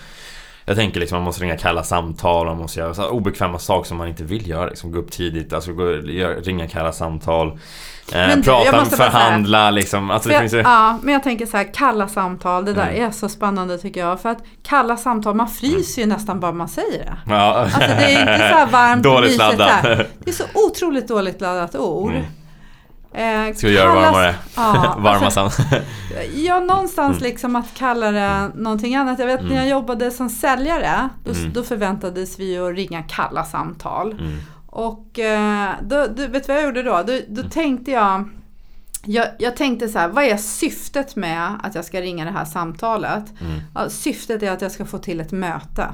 Jag tänker liksom man måste ringa kalla samtal, man måste göra så här obekväma saker som man inte vill göra. Liksom gå upp tidigt, alltså gå, ringa kalla samtal. Eh, prata, förhandla liksom. Alltså, För det jag, finns ju... ja, men jag tänker så här, kalla samtal, det där Mm. är så spännande tycker jag. För att kalla samtal, man fryser ju nästan bara man säger det. Ja. Alltså det är inte så här varmt [LAUGHS] och Dåligt mysigt laddat. där. Det är så otroligt dåligt laddat ord. Mm. Eh, Ska vi göra kallas- varmare? Ja, [LAUGHS] Varma alltså, sam... ja, någonstans Mm. liksom att kalla det någonting annat. Jag vet när jag jobbade som säljare, då, Mm. då förväntades vi att ringa kalla samtal. Mm. Och eh, då, du vet vad jag gjorde då? Då, då tänkte jag, jag, jag tänkte så här, vad är syftet med att jag ska ringa det här samtalet? Mm. Ja, syftet är att jag ska få till ett möte.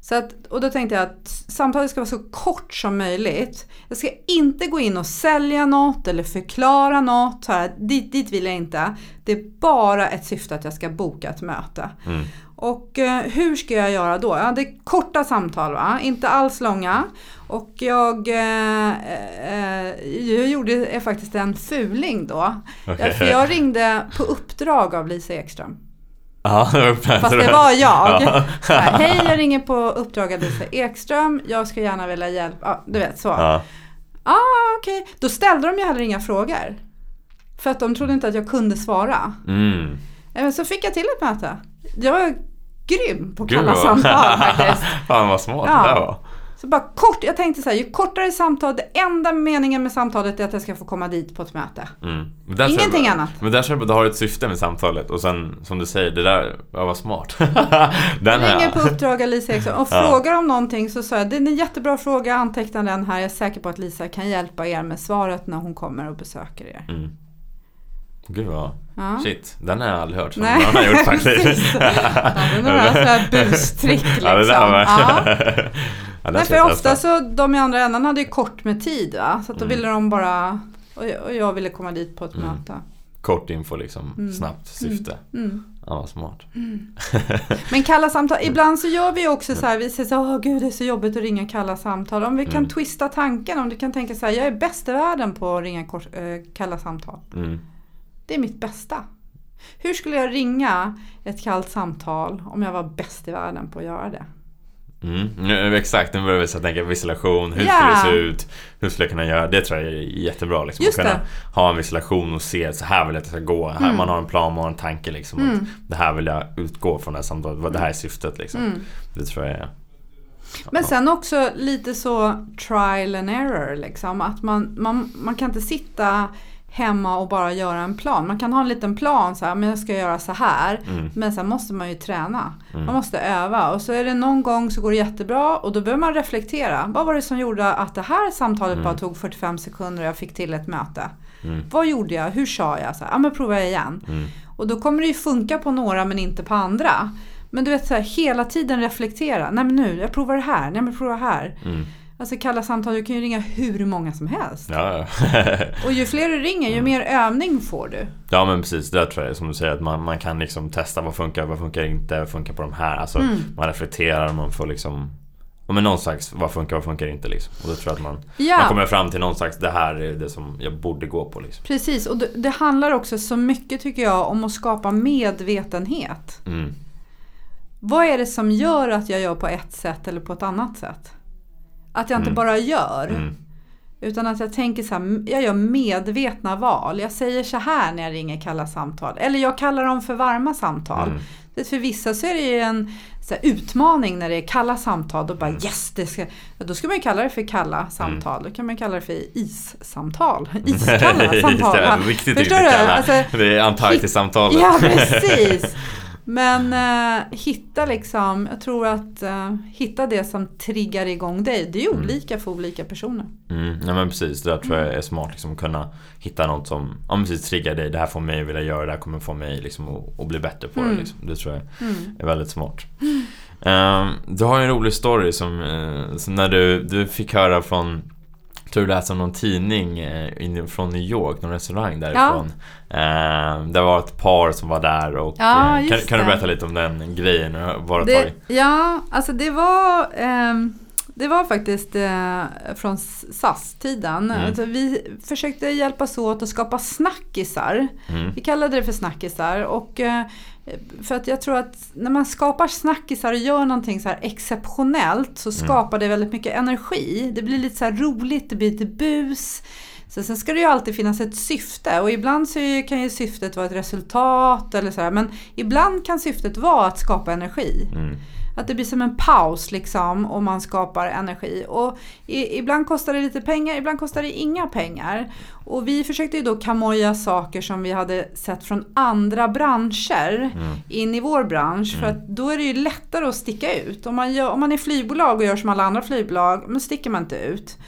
Så att, och då tänkte jag att samtalet ska vara så kort som möjligt. Jag ska inte gå in och sälja något eller förklara något. Här, dit, dit vill jag inte. Det är bara ett syfte att jag ska boka ett möte. Mm. Och eh, hur ska jag göra då? Ja, det är korta samtal, va? inte alls långa. Och jag, eh, eh, jag gjorde faktiskt en fuling då. För jag ringde på uppdrag av Lisa Ekström. Ja, Fast det var jag. Ja. Här, Hej, jag ringer på uppdrag av Lisa Ekström. Jag skulle gärna vilja hjälpa. Ja, du vet så. Ja, Ja. okej. Då ställde de ju heller inga frågor. För att de trodde inte att jag kunde svara. Mm. Eh, Men så fick jag till ett möte. Jag var grym på att kalla samtal [LAUGHS] faktiskt. Fan vad smart Ja. det där var. Så bara kort, jag tänkte så här, ju kortare samtal, det enda meningen med samtalet är att jag ska få komma dit på ett möte. Mm. Tror jag- Ingenting annat. Men där att du har ett syfte med samtalet och sen som du säger, det där ja, var smart. [LAUGHS] Den Jag ringer på uppdrag av Lisa Eriksson och [LAUGHS] Ja. frågar om någonting så sa jag, det är en jättebra fråga, anteckna den här. Jag är säker på att Lisa kan hjälpa er med svaret när hon kommer och besöker er. Mm. Gud vad, Ja. shit, den har jag aldrig hört som Nej. någon har gjort [LAUGHS] faktiskt. Ja, det är några sådana här bustrick liksom. Ja, det [LAUGHS] där var... Ja. ja, Nej, för ofta så, de i andra änden hade ju kort med tid va? Så att då Mm. ville de bara, och jag, ville komma dit på ett Mm. möte. Kort info liksom, Mm. snabbt syfte. Mm. Ja, vad smart. [LAUGHS] Men kalla samtal, ibland så gör vi också så här, vi säger så här, åh gud det är så jobbigt att ringa kalla samtal. Om vi kan Mm. twista tanken, om du kan tänka så här, jag är bäst i världen på att ringa kort, eh, kalla samtal. Det är mitt bästa. Hur skulle jag ringa ett kallt samtal om jag var bäst i världen på att göra det? Mm. Nu, exakt, nu börjar vi tänka visualisation, hur Ja. skulle det se ut? Hur skulle jag kunna göra? Det tror jag är jättebra liksom. Just att kunna det. ha en visualisation och se, så här vill jag att det ska gå. Här, Mm. Man har en plan, man har en tanke liksom. Mm. Att det här vill jag utgå från det här samtalet, vad det här är syftet liksom. Mm. Det tror jag är... Men sen också lite så trial and error liksom. Att man, man, man kan inte sitta hemma och bara göra en plan. Man kan ha en liten plan så här, men jag ska göra så här. Mm. Men sen måste man ju träna. Mm. Man måste öva. Och så är det någon gång så går det jättebra och då behöver man reflektera. Vad var det som gjorde att det här samtalet Mm. bara tog 45 sekunder och jag fick till ett möte? Mm. Vad gjorde jag? Hur sa jag? Så här, ja men provar jag igen. Mm. Och då kommer det ju funka på några men inte på andra. Men du vet så här, hela tiden reflektera. Nej men nu, jag provar det här. Nej men prova här. Alltså kalla samtal, du kan ju ringa hur många som helst. Ja, [LAUGHS] Och ju fler du ringer, ju Mm. mer övning får du. ja men precis, det tror jag som du säger att man, man kan liksom testa vad funkar, vad funkar inte, vad funkar på de här. Alltså Mm. man reflekterar, man får liksom men någon slags, vad funkar, vad funkar inte liksom. Och då tror jag att man, Ja. man kommer fram till någon slags, det här är det som jag borde gå på liksom. Precis, och det, det handlar också så mycket tycker jag om att skapa medvetenhet. Mm. Vad är det som gör att jag gör på ett sätt eller på ett annat sätt? Att jag inte Mm. bara gör, Mm. utan att jag tänker så här, jag gör medvetna val. Jag säger så här när jag ringer kalla samtal. Eller jag kallar dem för varma samtal. Mm. För vissa så är det ju en utmaning när det är kalla samtal. Då bara Mm. yes, det ska, då ska man ju kalla det för kalla samtal. Då kan man kalla det för issamtal. [LAUGHS] Iskalla samtal. Förstår du? Alltså, det är Antarktissamtalet. Ja, [LAUGHS] precis. Men eh, hitta liksom, jag tror att eh, hitta det som triggar igång dig. Det är Mm. olika för olika personer. Mm, ja men precis, det där tror jag är smart liksom, att kunna hitta något som ja, precis, triggar dig. Det här får mig att vilja göra det här kommer få mig liksom, att, att bli bättre på Mm. det. Liksom. Det tror jag Mm. är väldigt smart. Ehm, du har ju en rolig story som, eh, som när du, du fick höra från tror du läste om någon tidning eh, från New York, någon restaurang därifrån. Ehm, det var ett par som var där och Ja, eh, kan, kan du berätta lite om den grejen? Var Det, tag? ja, alltså det var... ehm, det var faktiskt eh, från SAS-tiden. Mm. Alltså, vi försökte hjälpas åt att skapa snackisar. Mm. Vi kallade det för snackisar. Och, eh, för att jag tror att när man skapar snackisar och gör någonting så här exceptionellt så skapar det väldigt mycket energi. Det blir lite så roligt, det blir lite bus. Så sen ska det ju alltid finnas ett syfte och ibland så kan ju syftet vara ett resultat eller så här, men ibland kan syftet vara att skapa energi. Mm. Att det blir som en paus liksom och man skapar energi. Och i, ibland kostar det lite pengar, ibland kostar det inga pengar. Och vi försökte ju då kamoja saker som vi hade sett från andra branscher Mm. in i vår bransch. För att då är det ju lättare att sticka ut. Om man, gör, om man är flygbolag och gör som alla andra flygbolag, men sticker man inte ut.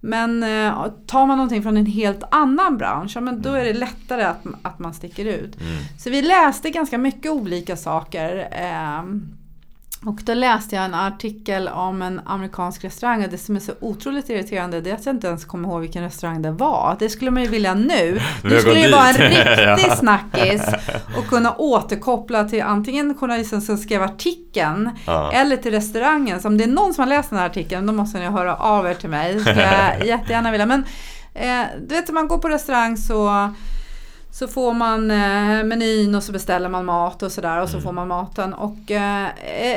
Men eh, tar man någonting från en helt annan bransch, ja, men då är det lättare att, att man sticker ut. Mm. Så vi läste ganska mycket olika saker. ehm, och då läste jag en artikel om en amerikansk restaurang och det som är så otroligt irriterande det är att jag inte ens kommer ihåg vilken restaurang det var. Det skulle man ju vilja nu. Det skulle ju vara en [LAUGHS] riktig snackis och kunna återkoppla till antingen journalisten som skrev artikeln Ja. eller till restaurangen. Så om det är någon som har läst den här artikeln då måste ni höra av er till mig. Det skulle jag [LAUGHS] jättegärna vilja. Men eh, du vet, om man går på restaurang så så får man eh, menyn och så beställer man mat och sådär och så får man maten. Och eh,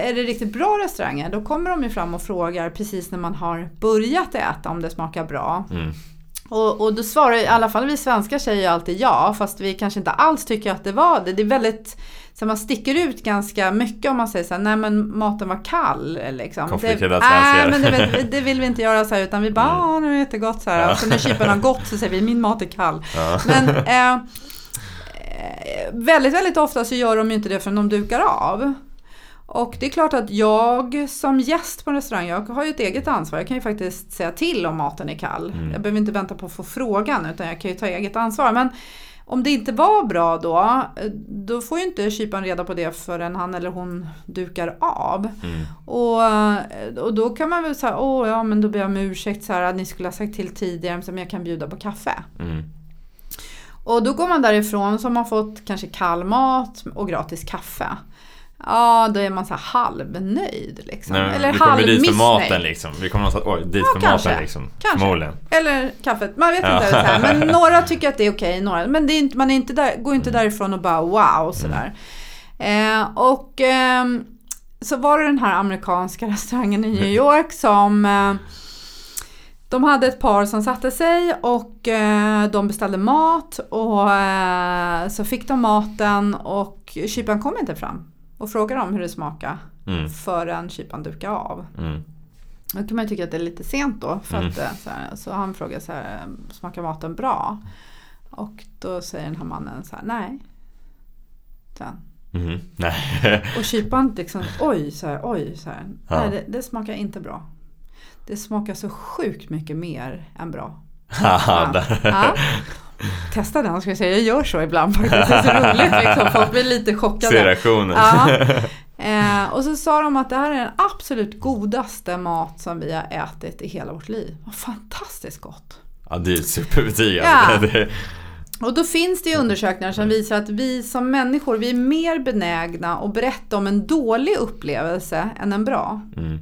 är det riktigt bra restauranger då kommer de ju fram och frågar precis när man har börjat äta om det smakar bra. Mm. Och, och då svarar i alla fall vi svenskar säger ju alltid ja fast vi kanske inte alls tycker att det var det. Det är väldigt så man sticker ut ganska mycket om man säger så här, nej men maten var kall. Liksom. Konflikträdda svenskar. nej, men det, vill- [LAUGHS] det vill vi inte göra så här utan vi bara, Mm. mm. nu är det jättegott så här. Och så när kyparen har gått så säger vi, min mat är kall. Ja. Men eh, eh, väldigt, väldigt ofta så gör de ju inte det förrän de dukar av. Och det är klart att jag som gäst på en restaurang, jag har ju ett eget ansvar. Jag kan ju faktiskt säga till om maten är kall. Mm. Jag behöver inte vänta på att få frågan utan jag kan ju ta eget ansvar. Men om det inte var bra då, då får ju inte kyparen reda på det förrän han eller hon dukar av. Mm. Och, och då kan man väl säga, åh ja men då ber jag om ursäkt så här, att ni skulle ha sagt till tidigare men jag kan bjuda på kaffe. Mm. Och då går man därifrån så har man fått kanske kall mat och gratis kaffe. Ja, då är man så halvnöjd liksom. Nej, Eller vi kommer dit för halvmissnöjd. maten liksom. Vi kommer någonstans, oj, dit Ja, för kanske. maten liksom. Kanske. Förmodligen. Eller kaffet, man vet Ja. inte. Här. Men [LAUGHS] några tycker att det är okej, några. Men det är inte, man är inte där, går inte Mm. därifrån och bara wow sådär. Eh, och ehm, så var det den här amerikanska [LAUGHS] restaurangen i New York som eh, de hade ett par som satte sig och eh, de beställde mat och eh, så fick de maten och kyparen kom inte fram och frågade dem hur det smakade Mm. förrän kyparen dukade av. Mm. Då kan man ju tycka att det är lite sent då. För Mm. att, eh, så, här, så han frågar så här, smakar maten bra? Och då säger den här mannen så här, nej. Sen. Mhm. Nej. [LAUGHS] Och kyparen liksom, oj, så här, oj, så här. Ja. Nej, det, det smakar inte bra. Det smakar så sjukt mycket mer än bra. [LAUGHS] Där. Ja. Testa den, ska jag säga. Jag gör så ibland faktiskt. Det är så roligt liksom. Folk blir lite chockade. Se reaktionen. Ja. [LAUGHS] Eh, och så sa de att det här är den absolut godaste mat som vi har ätit i hela vårt liv. Vad fantastiskt gott! Ja, det är superbetygande. Ja. Det- Och då finns det ju undersökningar som visar att vi som människor, vi är mer benägna att berätta om en dålig upplevelse än en bra. Mm.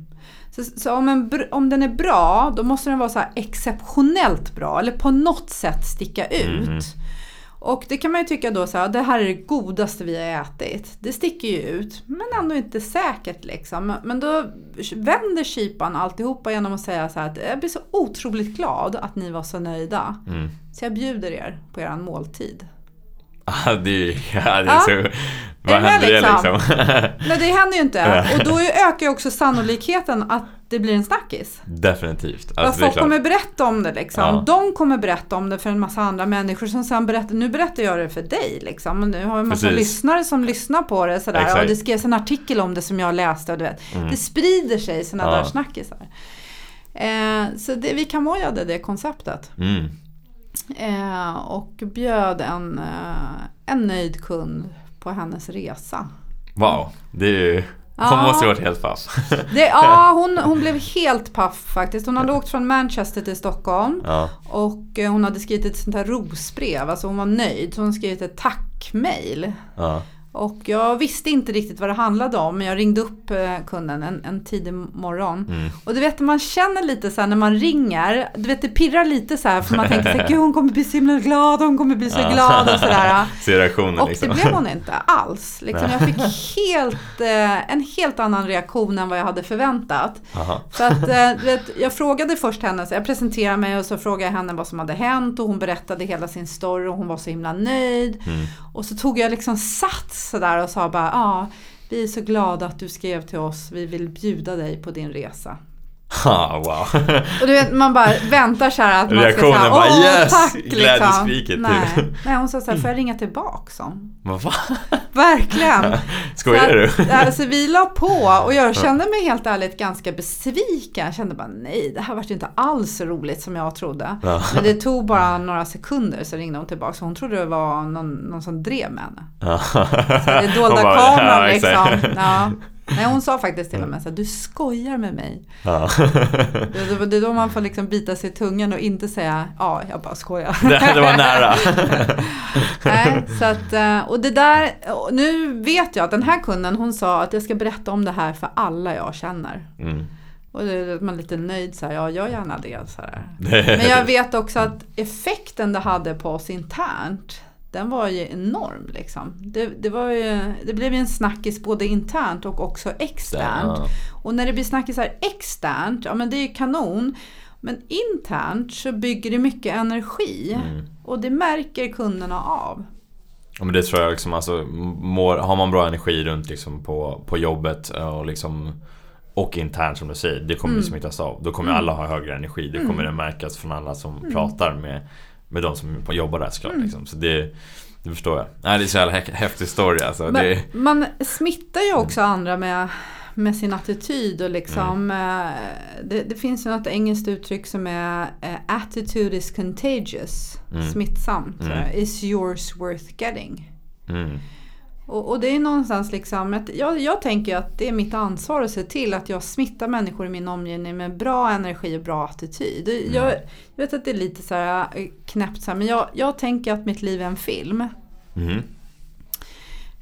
Så, så om, en, om den är bra, då måste den vara så exceptionellt bra eller på något sätt sticka ut. Mhm. Och det kan man ju tycka då så här, det här är det godaste vi har ätit. Det sticker ju ut, men ändå inte säkert liksom. Men då vänder kyparen alltihopa genom att säga så här att jag blir så otroligt glad att ni var så nöjda. Mm. Så jag bjuder er på er måltid. Ja, det är, [LAUGHS] ja, det är Ja. så... Vad Är det händer det liksom? liksom? [LAUGHS] Nej det händer ju inte. Och då ökar ju också sannolikheten att det blir en snackis. Definitivt. Alltså, det är folk kommer berätta om det liksom. Ja. De kommer berätta om det för en massa andra människor som sen berättar, nu berättar jag det för dig liksom. Och nu har jag en massa Precis. lyssnare som lyssnar på det sådär. Exakt. Och det skrevs en artikel om det som jag läste och du vet. Mm. Det sprider sig sådana Ja. där snackisar. Eh, så det, vi kamojade det konceptet. Mm. Eh, och bjöd en, eh, en nöjd kund på hennes resa. Wow, det är ju... Hon Ja. måste ju varit helt paff. [LAUGHS] Det, ja, hon, hon blev helt paff faktiskt. Hon hade åkt från Manchester till Stockholm. ja. Och eh, hon hade skrivit ett sånt här rosbrev, alltså hon var nöjd. Så hon skrev ett tackmail. Ja. Och jag visste inte riktigt vad det handlade om men jag ringde upp eh, kunden en, en tidig morgon. Mm. Och du vet man känner lite så här när man ringer, du vet det pirrar lite så här för man tänker så här, [LAUGHS] gud hon kommer bli så himla glad, hon kommer bli så glad och sådär. [LAUGHS] Se reaktionen Och liksom. det blev hon inte alls. Liksom, jag fick helt, eh, en helt annan reaktion än vad jag hade förväntat. Aha. Så att, eh, du vet, jag frågade först henne, så jag presenterade mig och så frågade jag henne vad som hade hänt och hon berättade hela sin story och hon var så himla nöjd. Mm. Och så tog jag liksom sats sådär och sa bara, ja, ah, vi är så glada att du skrev till oss, vi vill bjuda dig på din resa. Ha, wow. [LAUGHS] Och du vet, man bara väntar så här att man ska Reaktionen säga, bara, åh yes! tack liksom. Glädjeskriket, Nej. typ. Nej, hon sa så här, får jag ringa tillbaka som? Vad fan? [LAUGHS] Verkligen. [LAUGHS] Skojar Så du? att, Alltså vi la på och jag kände mig helt ärligt ganska besviken. Jag kände bara nej, det här var ju inte alls så roligt som jag trodde. Ja. Men det tog bara några sekunder så ringde hon tillbaka. Så hon trodde det var någon, någon som drev med henne. Ja. Det är dolda kameran ja, liksom. Ja. Nej, hon sa faktiskt till och med så här, du skojar med mig. Ja. Det, är då man får liksom bita sig i tungan och inte säga ja, jag bara skojar. [LAUGHS] Det, det var nära. [LAUGHS] Nej, så att, eh, och det där, nu vet jag att den här kunden hon sa att jag ska berätta om det här för alla jag känner. Mm. Och då är man lite nöjd så här, ja gör gärna det. Så här. [LAUGHS] Men jag vet också att effekten det hade på oss internt, den var ju enorm liksom. Det, det, var ju, det blev ju en snackis både internt och också externt. Ja. Och när det blir snackisar externt, ja men det är ju kanon. Men internt så bygger det mycket energi. Mm. Och det märker kunderna av. Ja, men det tror jag liksom, alltså, mår, har man bra energi runt liksom på, på jobbet och liksom och internt som du säger, det kommer Mm. mm. smittas av. Då kommer Mm. alla ha högre energi. Det kommer det märkas från alla som pratar med, med de som jobbar där såklart. Mm. Liksom. Så det, det förstår jag. Nej, det är så jävla hä- häftig story alltså. Men Det, man smittar ju också andra med, med sin attityd och liksom Mm. eh, det, det finns ju något engelskt uttryck som är eh, attitude is contagious, Mm. smittsamt. Mm. Is yours worth getting? Mm. Och, och det är någonstans liksom, att jag, jag tänker att det är mitt ansvar att se till att jag smittar människor i min omgivning med bra energi och bra attityd. Mm. Jag, jag vet att det är lite så här eh, knäppt så här, men jag, jag tänker att mitt liv är en film. Mhm.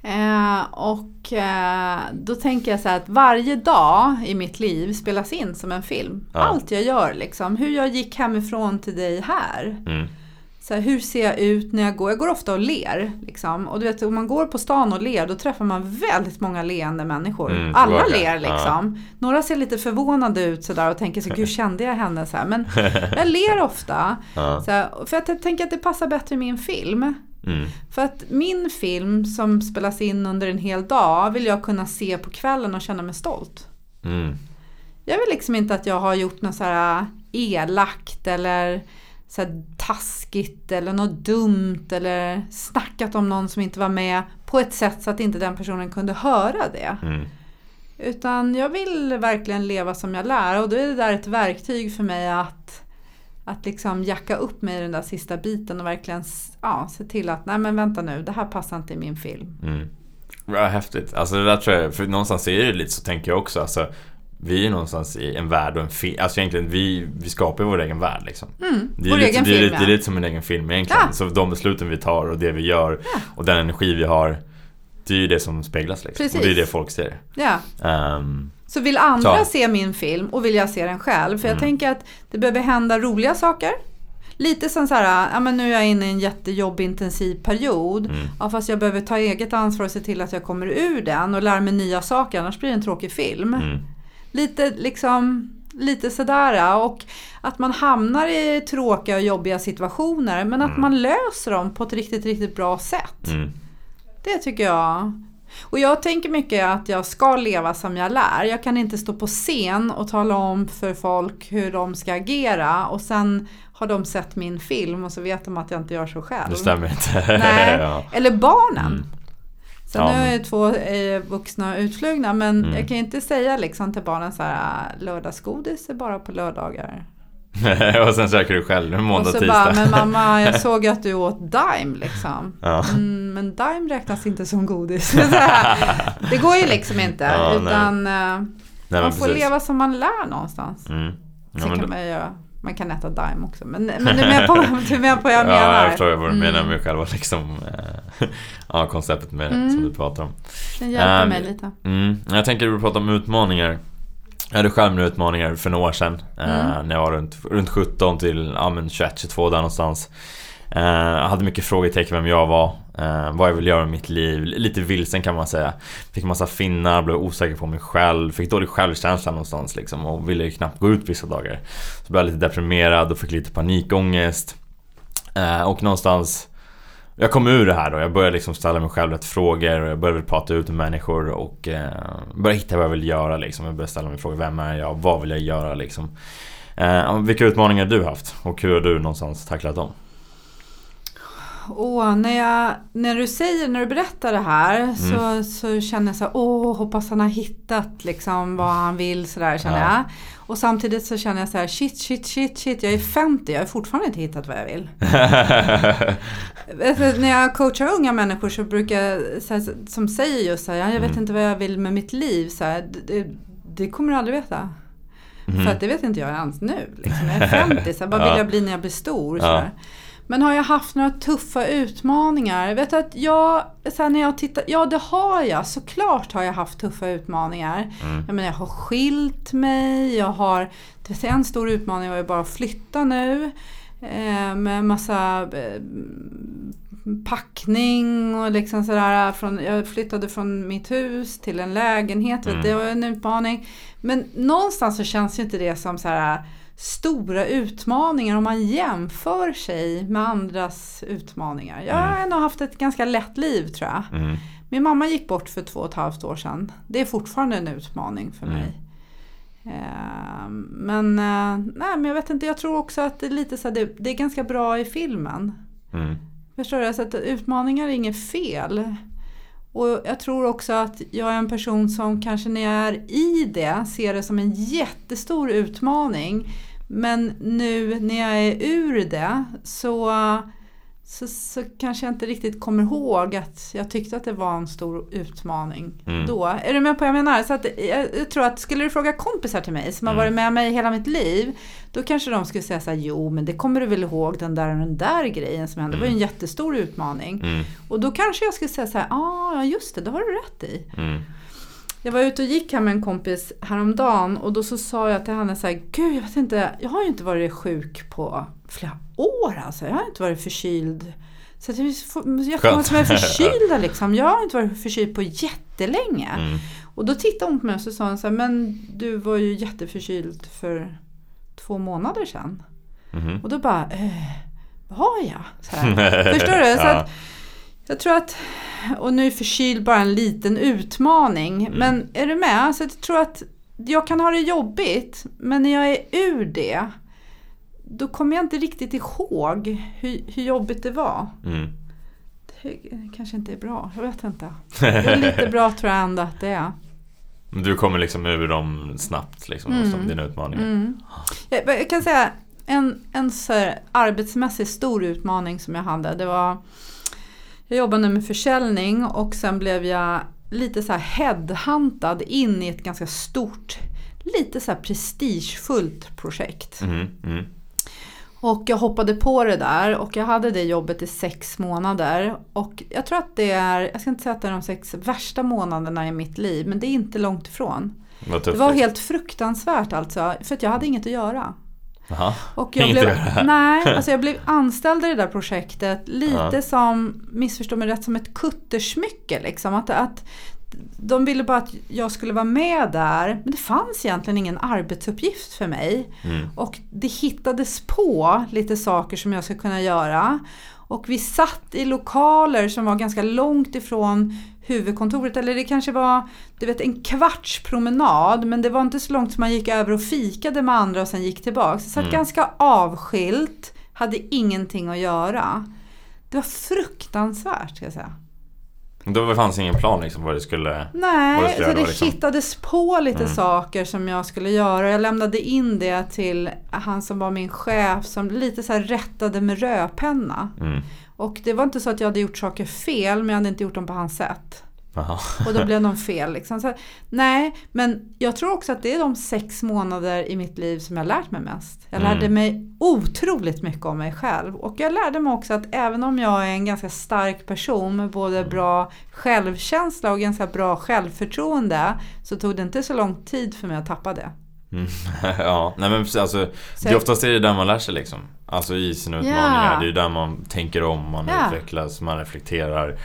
Eh, och eh, då tänker jag så här att varje dag i mitt liv spelas in som en film. Ja. Allt jag gör liksom. Hur jag gick hemifrån till dig här. Mm. Så här, hur ser jag ut när jag går? Jag går ofta och ler. Liksom. Och du vet, om man går på stan och ler, då träffar man väldigt många leende människor. Mm, Alla ler liksom. Några ser lite förvånade ut sådär och tänker så gud kände jag henne så här? Men [LAUGHS] jag ler ofta. Ja. Så här, för att jag tänker att det passar bättre i min film. Mm. För att min film som spelas in under en hel dag vill jag kunna se på kvällen och känna mig stolt. Mm. Jag vill liksom inte att jag har gjort något så här elakt eller så här taskigt eller något dumt eller snackat om någon som inte var med på ett sätt så att inte den personen kunde höra det. Mm. Utan jag vill verkligen leva som jag lär och då är det där ett verktyg för mig att, att liksom jacka upp mig i den där sista biten och verkligen ja, se till att nej men vänta nu, det här passar inte i min film. Mm. Ja, häftigt. Alltså det där tror jag, för någonstans är det lite så tänker jag också. Alltså, vi är någonstans i en värld och en film. Alltså egentligen, vi, vi skapar vår egen värld liksom. Mm, Det är, lite, egen det, är film det är ja. lite som en egen film egentligen. Ja. Så de besluten vi tar och det vi gör och den energi vi har Det är ju det som speglas liksom. Precis. Och det är det folk ser. ja. Ehm, Så vill andra Så. se min film och vill jag se den själv. För jag Mm. tänker att det behöver hända roliga saker. Lite som så här, ja men nu är jag inne i en jättejobbig intensiv period. mm, Ja fast jag behöver ta eget ansvar och se till att jag kommer ur den och lära mig nya saker annars blir det en tråkig film. mm, Lite liksom, lite sådär och att man hamnar i tråkiga och jobbiga situationer men att Mm. man löser dem på ett riktigt, riktigt bra sätt. mm, Det tycker jag. Och jag tänker mycket att jag ska leva som jag lär. Jag kan inte stå på scen och tala om för folk hur de ska agera och sen har de sett min film och så vet de att jag inte gör så själv. det stämmer inte. Nej. [LAUGHS] ja. Eller barnen. Mm. Sen Ja, nu är men- jag två eh, vuxna och utflugna men Mm. jag kan ju inte säga liksom till barnen så här lördagsgodis är bara på lördagar. [LAUGHS] och sen söker du själv och måndag, så tisdag. bara, men mamma jag [LAUGHS] såg att du åt Dime liksom. Ja. Mm, men Dime räknas inte som godis. [LAUGHS] Det går ju liksom inte. Ja, utan eh, Nej, man men får precis. leva som man lär någonstans. Mm. Ja, Sen men kan då, man ju göra Man kan äta Daim också. Men, men du är med på, [LAUGHS] du på vad jag menar? Ja, jag förstår vad du Mm. menar med själva liksom, eh, [LAUGHS] ja, konceptet med Mm. som du pratar om. Den hjälper Ähm, mig lite. Mm. Jag tänker du pratar om utmaningar. Jag hade själv några utmaningar för några år sedan. eh, Mm. när jag var runt, runt 17 till ja, men 21-22 där någonstans. Eh, jag hade mycket frågetecken vem jag var eh, vad jag vill göra med mitt liv. Lite vilsen kan man säga. Fick massa finnar, blev osäker på mig själv. Fick dålig självkänsla någonstans liksom. Och ville ju knappt gå ut vissa dagar. Så blev jag lite deprimerad och fick lite panikångest. Eh, och någonstans jag kom ur det här då, jag började liksom ställa mig själv rätt frågor och jag började prata ut med människor och eh, började hitta vad jag vill göra liksom. Jag började ställa mig frågor, vem är jag? Vad vill jag göra liksom? Eh, vilka utmaningar har du haft? Och hur har du någonstans tacklat dem? Åh, när, jag, när du säger, när du berättar det här Mm. så, så känner jag så här, åh, hoppas han har hittat liksom vad han vill sådär känner Ja. jag. Och samtidigt så känner jag så här, shit, shit, shit, shit, jag är 50, jag har fortfarande inte hittat vad jag vill. [LAUGHS] Alltså, när jag coachar unga människor så brukar jag, så här, som säger just så här, "Ja, jag vet Mm. inte vad jag vill med mitt liv, så här, det, det, kommer du aldrig veta. Mhm. För att det vet inte jag ens nu. Liksom. Jag är 50, så här, vad vill Ja. jag bli när jag blir stor? Ja. Så här. Men har jag haft några tuffa utmaningar? Jag vet att jag, här, när jag tittar, ja det har jag, såklart har jag haft tuffa utmaningar. Mm. Jag, menar, jag har skilt mig, jag har, det en stor utmaning var ju bara att flytta nu. Eh, med massa eh, packning och liksom sådär. Från, jag flyttade från mitt hus till en lägenhet. vet, Mm. Det var en utmaning. Men någonstans så känns ju inte det som så här stora utmaningar om man jämför sig med andras utmaningar. Jag har Mm. nog haft ett ganska lätt liv tror jag. Mm. Min mamma gick bort för två och ett halvt år sedan. Det är fortfarande en utmaning för Mm. mig. Eh, men, eh, nej, men jag vet inte, jag tror också att det är lite så här, det, det är ganska bra i filmen. Mm. Förstår du? Så att utmaningar är inget fel. Och jag tror också att jag är en person som kanske när jag är i det ser det som en jättestor utmaning. Men nu när jag är ur det så, så, så kanske jag inte riktigt kommer ihåg att jag tyckte att det var en stor utmaning Mm. då. Är du med på vad jag menar? Så att jag, tror att skulle du fråga kompisar till mig som har Mm. varit med mig hela mitt liv då kanske de skulle säga så här, jo men det kommer du väl ihåg den där och den där grejen som hände. Det var ju en jättestor utmaning. Mm. Och då kanske jag skulle säga så här, ah, ja just det, det har du rätt i. Mm. Jag var ute och gick här med en kompis häromdagen och då så sa jag till henne så här, gud jag vet inte, jag har ju inte varit sjuk på flera år alltså. Jag har inte varit förkyld. Så jag, jag kommer som är förkyld liksom. Jag har inte varit förkyld på jättelänge. Mm. Och då tittade hon på mig och så sa hon så här, men du var ju jätteförkyld för två månader sedan. Mhm. Och då bara, eh, var jag? Så här. Förstår du? Så att, [LAUGHS] jag tror att, och nu är förkyld bara en liten utmaning, Mm. men är du med? Så jag tror att jag kan ha det jobbigt, men när jag är ur det, då kommer jag inte riktigt ihåg hur, hur jobbigt det var. Mm. Det kanske inte är bra, jag vet inte. Det är lite bra tror jag ändå att det är. Du kommer liksom ur dem snabbt liksom, Mm. dina utmaningar. Mm. Jag, jag kan säga en, en så arbetsmässigt stor utmaning som jag hade. Det var, jag jobbade med försäljning och sen blev jag lite så här headhuntad in i ett ganska stort, lite så här prestigefullt projekt. Mm. Mm. Och jag hoppade på det där och jag hade det jobbet i sex månader. Och jag tror att det är, jag ska inte säga att det är de sex värsta månaderna i mitt liv, men det är inte långt ifrån. Det var helt fruktansvärt alltså, för att jag hade inget att göra. Jaha. Och jag blev, nej, [LAUGHS] alltså jag blev anställd i det där projektet lite Ja. som, missförstå mig rätt, som ett kuttersmycke. Liksom. Att, att de ville bara att jag skulle vara med där, men det fanns egentligen ingen arbetsuppgift för mig. Mm. Och det hittades på lite saker som jag skulle kunna göra. Och vi satt i lokaler som var ganska långt ifrån huvudkontoret. Eller det kanske var du vet, en kvarts promenad. Men det var inte så långt som man gick över och fikade med andra och sen gick tillbaka. Så satt Mm. ganska avskilt. Hade ingenting att göra. Det var fruktansvärt ska jag säga. Då fanns ingen plan liksom vad det skulle... Nej, skulle så det liksom. hittades på lite Mm. saker som jag skulle göra. Jag lämnade in det till han som var min chef som lite så här rättade med rödpenna. Mm. Och det var inte så att jag hade gjort saker fel men jag hade inte gjort dem på hans sätt. Jaha. Och då blev [LAUGHS] de fel. Liksom. Så, nej, men jag tror också att det är de sex månader i mitt liv som jag lärt mig mest. Jag lärde Mm. mig otroligt mycket om mig själv. Och jag lärde mig också att även om jag är en ganska stark person med både bra självkänsla och ganska bra självförtroende så tog det inte så lång tid för mig att tappa det. Mm. [LAUGHS] ja, nej men precis, alltså, Så det är oftast är det där man lär sig liksom. Alltså i sina utmaningar. Det är ju där man tänker om, man Ja. utvecklas, man reflekterar.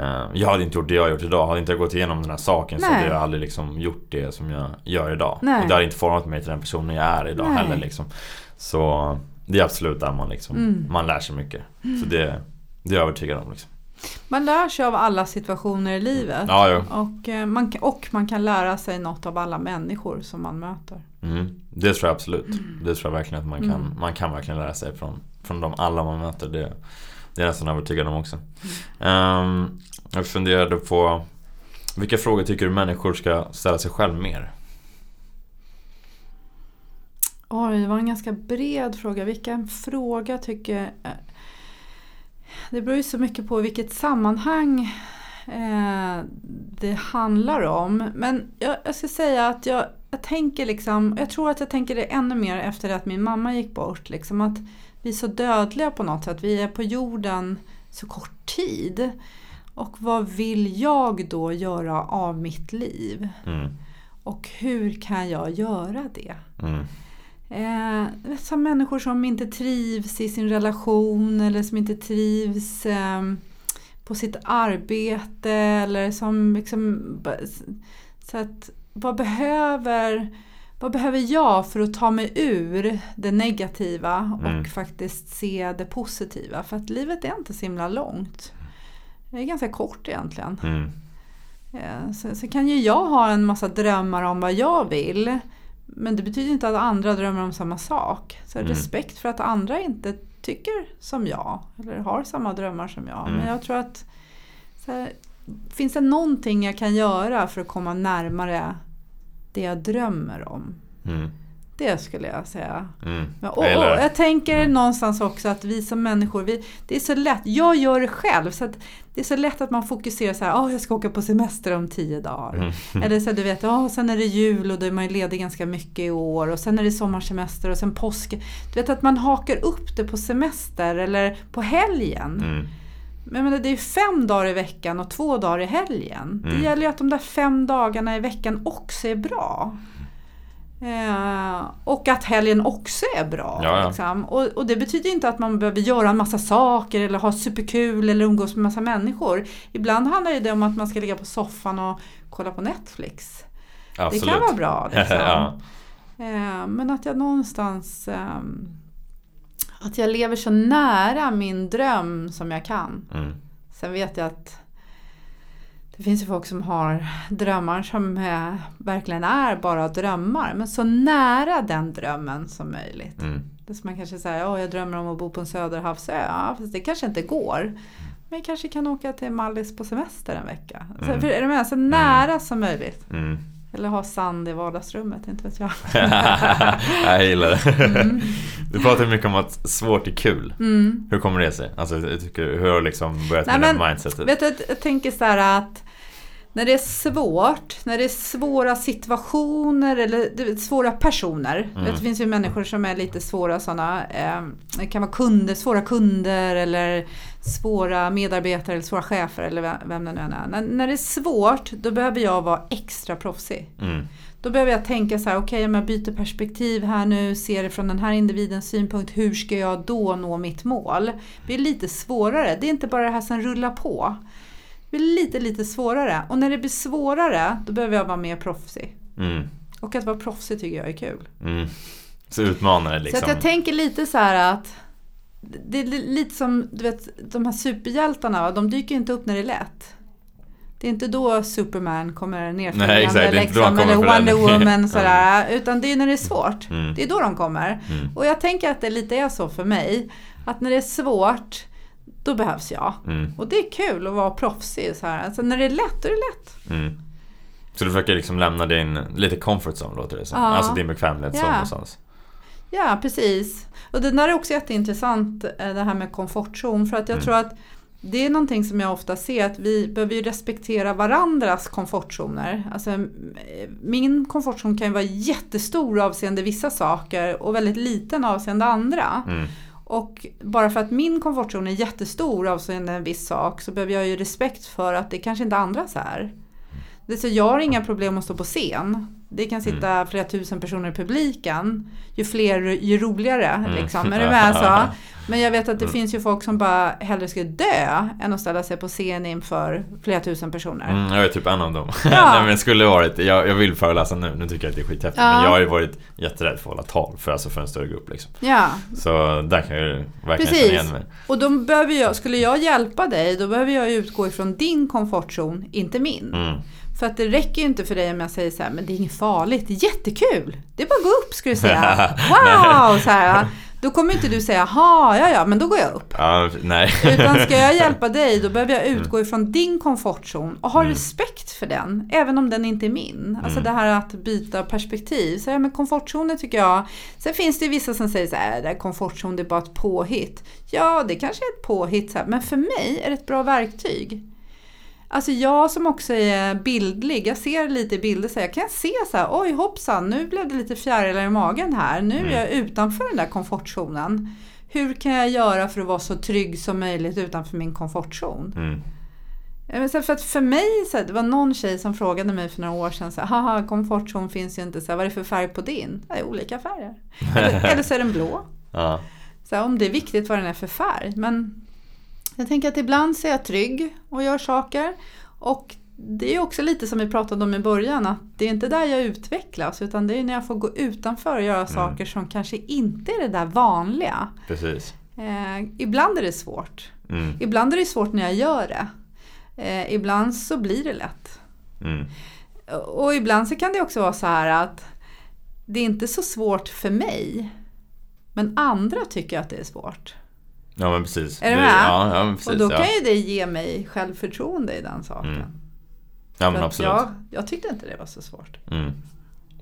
Eh, Jag hade inte gjort det jag har gjort idag. Hade inte jag gått igenom den här saken så Nej. hade jag aldrig liksom gjort det som jag gör idag. Nej. Och det hade inte format mig till den personen jag är idag Nej. heller liksom. Så det är absolut där man liksom, Mm. man lär sig mycket. Så det, det är jag övertygad om liksom. Man lär sig av alla situationer i livet. Ja, jo. Och, eh, man, och man kan lära sig något av alla människor som man möter. Mm. Det tror jag absolut. Det tror jag verkligen att man kan, Mm. man kan verkligen lära sig från, från de alla man möter. Det, det är jag nästan övertygad om också. Mm. Ehm, jag funderade på vilka frågor tycker du människor ska ställa sig själv mer? Oj, det var en ganska bred fråga. Vilken fråga tycker... Det beror ju så mycket på vilket sammanhang eh, det handlar om. Men jag, jag ska säga att jag, jag tänker liksom... Jag tror att jag tänker det ännu mer efter att min mamma gick bort. Liksom att vi är så dödliga på något sätt. Vi är på jorden så kort tid. Och vad vill jag då göra av mitt liv? Mm. Och hur kan jag göra det? Mm. Eh, som människor som inte trivs i sin relation eller som inte trivs eh, på sitt arbete eller som liksom... Så att, vad behöver, vad behöver jag för att ta mig ur det negativa och Mm. faktiskt se det positiva? För att livet är inte så himla långt. Det är ganska kort egentligen. Mm. Eh, Så, så kan ju jag ha en massa drömmar om vad jag vill. Men det betyder inte att andra drömmer om samma sak. Så Mm. respekt för att andra inte tycker som jag. Eller har samma drömmar som jag. Mm. Men jag tror att så här, finns det någonting jag kan göra för att komma närmare det jag drömmer om? Mm. Det skulle jag säga. Mm. Men, och, och, Jag tänker Mm. någonstans också att vi som människor, vi, det är så lätt, jag gör det själv, så det är så lätt att man fokuserar så här, oh, jag ska åka på semester om tio dagar. Mm. [LAUGHS] Eller så du vet, oh, sen är det jul och då är man ju ledig ganska mycket i år och sen är det sommarsemester och sen påsk. Du vet att man hakar upp det på semester eller på helgen. Mm. Men menar, det är ju fem dagar i veckan och två dagar i helgen. Mm. Det gäller ju att de där fem dagarna i veckan också är bra. Eh, och att helgen också är bra. Ja, ja. Liksom. Och, och det betyder inte att man behöver göra en massa saker eller ha superkul eller umgås med massa människor. Ibland handlar det om att man ska ligga på soffan och kolla på Netflix. Absolut. Det kan vara bra. [LAUGHS] Liksom. ja. Eh, men att jag någonstans ehm, att jag lever så nära min dröm som jag kan. Mm. Sen vet jag att det finns ju folk som har drömmar som eh, verkligen är bara drömmar. Men så nära den drömmen som möjligt. Mm. Det som man kanske säger, oh, jag drömmer om att bo på en söderhavsö. Ja, fast det kanske inte går. Men jag kanske kan åka till Mallis på semester en vecka. Så, Mm. för, är du med? Så nära som möjligt. Mm. Eller ha sand i vardagsrummet, inte vet jag. [LAUGHS] jag gillar det. Mm. Du pratar mycket om att svårt är kul. Mm. Hur kommer det sig? Alltså, hur har du liksom börjat Nej, med det men, mindsetet? Vet du, jag tänker så här att när det är svårt, när det är svåra situationer eller svåra personer. Mm. Det finns ju människor som är lite svåra sådana. Eh, det kan vara kunder, svåra kunder eller svåra medarbetare eller svåra chefer eller vem, det nu än är. När, när det är svårt, då behöver jag vara extra proffsig. Mm. Då behöver jag tänka så här, okej om jag byter perspektiv här nu, ser det från den här individens synpunkt, hur ska jag då nå mitt mål? Det blir lite svårare, det är inte bara det här som rullar på. Det blir lite, lite svårare. Och när det blir svårare, då behöver jag vara mer proffsig. Mm. Och att vara proffsig tycker jag är kul. Mm. Så utmanande liksom. Så att jag tänker lite så här att det är li- lite som, du vet, de här superhjältarna, de dyker inte upp när det är lätt. Det är inte då Superman kommer nerflygande Nej, exakt, liksom, eller för. Wonder Woman [LAUGHS] sådär. Utan det är när det är svårt. Mm. Det är då de kommer. Mm. Och jag tänker att det lite är så för mig. Att när det är svårt, då behövs jag. Mm. Och det är kul att vara proffsig så här. Alltså när det är lätt, då är det lätt. Mm. Så du försöker liksom lämna din, lite comfort zone låter det som. Ja. Alltså din bekvämlighetszon Ja. någonstans. Ja, precis. Och det där är också jätteintressant, eh, det här med komfortzon. För att jag Mm. tror att det är någonting som jag ofta ser att vi behöver ju respektera varandras komfortzoner. Alltså, min komfortzon kan ju vara jättestor avseende vissa saker och väldigt liten avseende andra. Mm. Och bara för att min komfortzon är jättestor avseende en viss sak så behöver jag ju respekt för att det kanske inte andras är. Är så jag har inga problem att stå på scen. Det kan sitta Mm. flera tusen personer i publiken. Ju fler ju roligare. Mm. Liksom. Är du [LAUGHS] med så? Men jag vet att det finns ju folk som bara hellre skulle dö än att ställa sig på scen inför flera tusen personer. Mm, jag är typ en av dem. [LAUGHS] Ja. Nej men det skulle varit, jag, jag vill föreläsa nu, nu tycker jag att det är skithäftigt. Ja. Men jag har ju varit jätterädd för att hålla tal, för, alltså för en större grupp liksom. Ja, Så där kan jag ju verkligen Precis. känna igen mig. och då behöver jag, skulle jag hjälpa dig då behöver jag utgå ifrån din komfortzon, inte min. Mm. För att det räcker ju inte för dig om jag säger så här, men det är inget farligt, det är jättekul. Det är bara att gå upp ska du säga. [LAUGHS] Wow! Så här, då kommer inte du säga, ha ja ja, men då går jag upp. Ja, nej. Utan ska jag [LAUGHS] hjälpa dig, då behöver jag utgå ifrån din komfortzon och ha Mm. respekt för den, även om den inte är min. Alltså Mm. det här att byta perspektiv. Så ja, men komfortzoner tycker jag, sen finns det ju vissa som säger så här, det här komfortzon det är bara ett påhitt. Ja, det kanske är ett påhitt, så här, men för mig är det ett bra verktyg. Alltså jag som också är bildlig, jag ser lite i bilder så jag kan se så här, oj hoppsan, nu blev det lite fjärilar i magen här, nu är jag utanför den där komfortzonen. Hur kan jag göra för att vara så trygg som möjligt utanför min komfortzon? Mm. Men för, att för mig, så här, det var någon tjej som frågade mig för några år sedan, så här, haha komfortzon finns ju inte, så här, vad är det för färg på din? Det är olika färger. Eller, [LAUGHS] eller så är den blå. Ja. Så här, om det är viktigt vad den är för färg. Men jag tänker att ibland så är jag trygg och gör saker. Och det är också lite som vi pratade om i början, att det är inte där jag utvecklas, utan det är när jag får gå utanför och göra saker som kanske inte är det där vanliga. Precis. Eh, ibland är det svårt. Mm. Ibland är det svårt när jag gör det. Eh, ibland så blir det lätt. Mm. Och ibland så kan det också vara så här att det är inte så svårt för mig. Men andra tycker att det är svårt. Ja men precis. Är du med? Ja, ja men precis. och då ja. kan ju det ge mig självförtroende i den saken. Mm. ja men absolut. Jag, jag tyckte inte det var så svårt. Mm.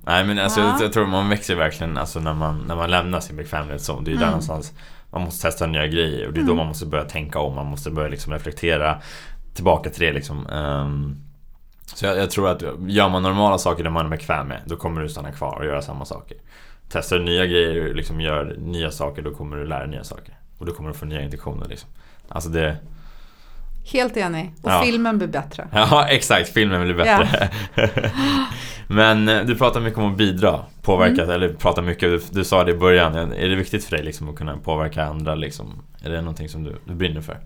Nej men alltså Ja. jag tror man växer verkligen alltså, när, man, när man lämnar sin bekvämlighetszon. Det är ju där Mm. någonstans man måste testa nya grejer och det är då man måste börja tänka om. Man måste börja liksom reflektera tillbaka till det liksom. Ehm, så jag, jag tror att gör man normala saker där man är bekväm med, då kommer du stanna kvar och göra samma saker. Testar du nya grejer och liksom gör nya saker, då kommer du lära dig nya saker. Och då kommer du få nya intentioner liksom. Alltså det... Helt enig. Och Ja. filmen blir bättre. [LAUGHS] Ja, exakt. Filmen blir bättre. [LAUGHS] Men eh, du pratar mycket om att bidra, påverka, Mm. eller pratar mycket, du, du sa det i början. Är det viktigt för dig liksom, att kunna påverka andra? Liksom? Är det någonting som du, du brinner för?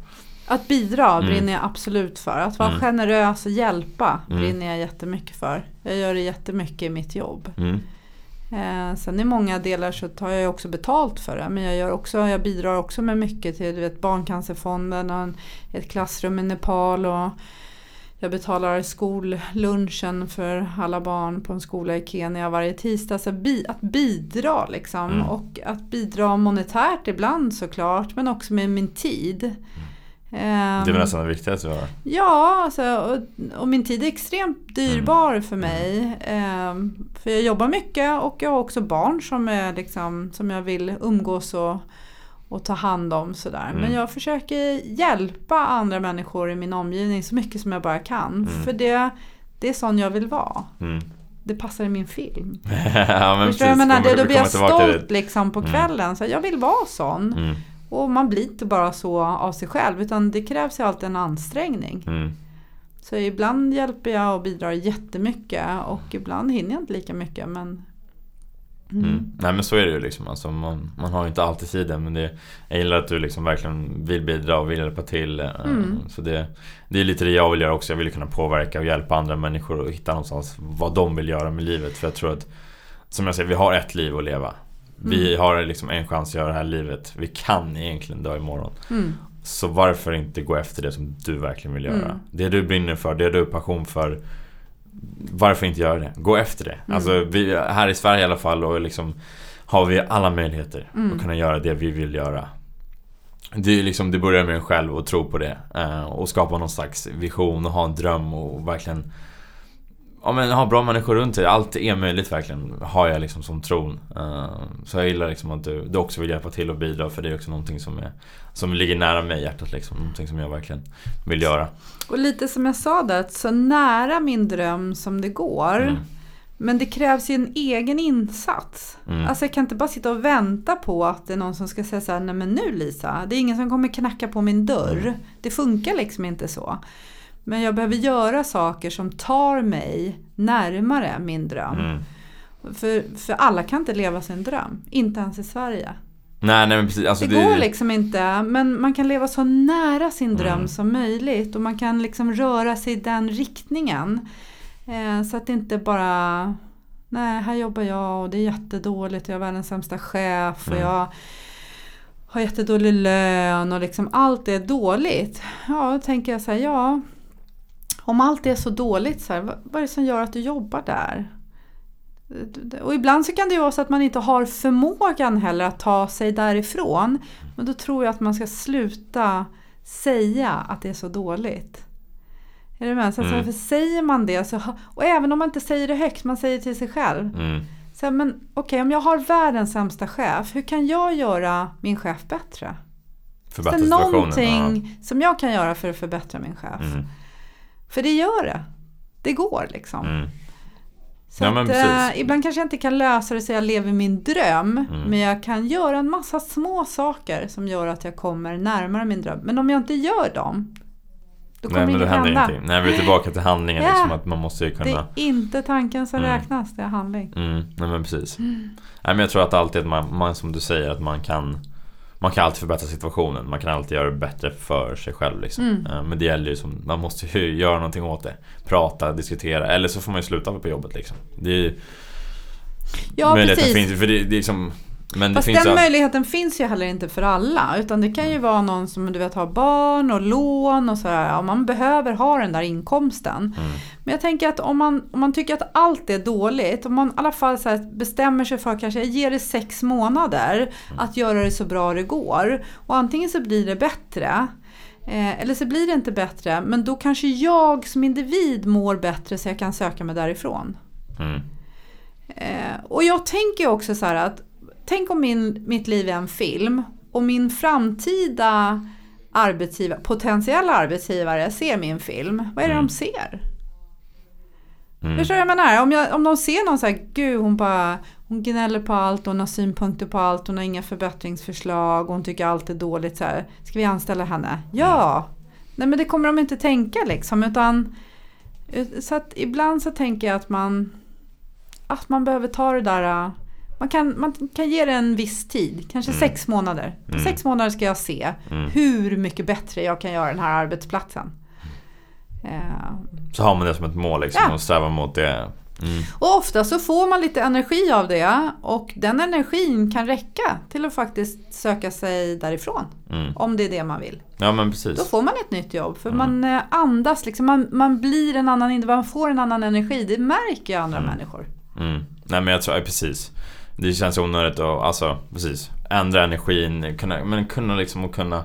Att bidra Mm. brinner jag absolut för. Att vara Mm. generös och hjälpa Mm. brinner jag jättemycket för. Jag gör det jättemycket i mitt jobb. Mm. Eh, sen i många delar så tar jag också betalt för det. Men jag, gör också, jag bidrar också med mycket till vet, Barncancerfonden och en, ett klassrum i Nepal. Och jag betalar skollunchen för alla barn på en skola i Kenya varje tisdag. Så bi, att bidra liksom. Mm. Och att bidra monetärt ibland såklart. Men också med min tid. Det är Ehm, väl nästan det viktigaste vi har. Ja, alltså, och, och min tid är extremt dyrbar för mig. Ehm, för jag jobbar mycket och jag har också barn som, är liksom, som jag vill umgås och, och ta hand om. Sådär. Men Mm. jag försöker hjälpa andra människor i min omgivning så mycket som jag bara kan. Mm. För det, det är sån jag vill vara. Mm. Det passar i min film. [LAUGHS] ja, men Förstår du vad jag menar? Det, då blir jag stolt liksom på Mm. kvällen. Så jag vill vara sån. Och man blir inte bara så av sig själv utan det krävs ju alltid en ansträngning. Mm. Så ibland hjälper jag och bidrar jättemycket och ibland hinner jag inte lika mycket. Men, mm. Mm. Nej men så är det ju liksom. Alltså, man, man har ju inte alltid tiden men det, jag gillar att du liksom verkligen vill bidra och vill hjälpa till. eh, Mm. Så det, det är lite det jag vill göra också. Jag vill kunna påverka och hjälpa andra människor och hitta någonstans vad de vill göra med livet. För jag tror att, som jag säger, vi har ett liv att leva. Vi Mm. har liksom en chans att göra det här livet. Vi kan egentligen dö imorgon. Mm. Så varför inte gå efter det som du verkligen vill göra? Mm. Det du brinner för, det du har passion för. Varför inte göra det? Gå efter det. Mm. Alltså vi, här i Sverige i alla fall och liksom har vi alla möjligheter Mm. att kunna göra det vi vill göra. Det, är liksom, det börjar med en själv och tro på det. eh, och skapa någon slags vision och ha en dröm och verkligen Ja men ha bra människor runt dig, allt är möjligt verkligen Har jag liksom som tron uh, Så jag gillar liksom att du, du också vill hjälpa till och bidra För det är också någonting som, är, som ligger nära mig i hjärtat liksom Någonting som jag verkligen vill göra Och lite som jag sa där, så nära min dröm som det går mm. Men det krävs ju en egen insats. Mm. Alltså jag kan inte bara sitta och vänta på att det är någon som ska säga så här, nej men nu Lisa, det är ingen som kommer knacka på min dörr. Mm. Det funkar liksom inte så. Men jag behöver göra saker som tar mig närmare min dröm. Mm. För, för alla kan inte leva sin dröm, inte ens i Sverige. Nej, nej, men precis. Alltså det, det går liksom inte, men man kan leva så nära sin dröm mm. som möjligt och man kan liksom röra sig i den riktningen. Eh, så att det inte bara, nej här jobbar jag och det är jättedåligt jag är världens sämsta chef och mm. jag har jättedålig lön och liksom allt är dåligt. Ja, då tänker jag så här, ja om allt är så dåligt, så här, vad är det som gör att du jobbar där? Och ibland så kan det ju vara så att man inte har förmågan heller att ta sig därifrån. Men då tror jag att man ska sluta säga att det är så dåligt. Är du med? Så mm. för säger man det, så, och även om man inte säger det högt, man säger det till sig själv. Mm. Så, men okej, okay, om jag har världens sämsta chef, hur kan jag göra min chef bättre? Förbättra situationen? Någonting ja. som jag kan göra för att förbättra min chef. Mm. För det gör det. Det går liksom. Mm. Så ja, att, äh, ibland kanske jag inte kan lösa det så jag lever min dröm. Mm. Men jag kan göra en massa små saker som gör att jag kommer närmare min dröm. Men om jag inte gör dem, då kommer Nej, men det händer hända. ingenting. Nej, vi är tillbaka till handlingen. Ja. Liksom, att man måste kunna... Det är inte tanken som mm. räknas, det är handling. Mm. Nej, men precis. Mm. Nej, men jag tror att alltid, man, man, som du säger, att man kan man kan alltid förbättra situationen. Man kan alltid göra det bättre för sig själv. Liksom. Mm. Eh, men det gäller ju som, man måste ju [LAUGHS] göra någonting åt det. Prata, diskutera. Eller så får man ju sluta på jobbet. Liksom. Det är ju Ja, precis. Finns, för det, det är liksom, men Fast den all... möjligheten finns ju heller inte för alla. Utan det kan ju vara någon som du vet har barn och lån och sådär. Ja, man behöver ha den där inkomsten. Mm. Men jag tänker att om man, om man tycker att allt är dåligt. Om man i alla fall så bestämmer sig för kanske, jag ger det sex månader. Mm. Att göra det så bra det går. Och antingen så blir det bättre. Eh, eller så blir det inte bättre. Men då kanske jag som individ mår bättre så jag kan söka mig därifrån. Mm. Eh, och jag tänker också så här att tänk om min, mitt liv är en film och min framtida arbetsgivare, potentiella arbetsgivare ser min film. Vad är det mm. de ser? Mm. Förstår du vad jag menar? Om, jag, om de ser någon så här, gud hon bara hon gnäller på allt, hon har synpunkter på allt, hon har inga förbättringsförslag, hon tycker allt är dåligt. Så här. Ska vi anställa henne? Ja! Mm. Nej men det kommer de inte tänka liksom. Utan, så att ibland så tänker jag att man, att man behöver ta det där man kan, man kan ge det en viss tid, kanske mm. sex månader. På mm. sex månader ska jag se mm. hur mycket bättre jag kan göra den här arbetsplatsen. Uh, så har man det som ett mål liksom, ja. och strävar mot det. Mm. Och ofta så får man lite energi av det och den energin kan räcka till att faktiskt söka sig därifrån. Mm. Om det är det man vill. Ja men precis. Då får man ett nytt jobb för mm. man eh, andas liksom, man, man blir en annan man får en annan energi. Det märker ju andra människor. Nej men jag tror, precis. Det känns onödigt att, alltså precis, ändra energin, kunna, men kunna liksom och kunna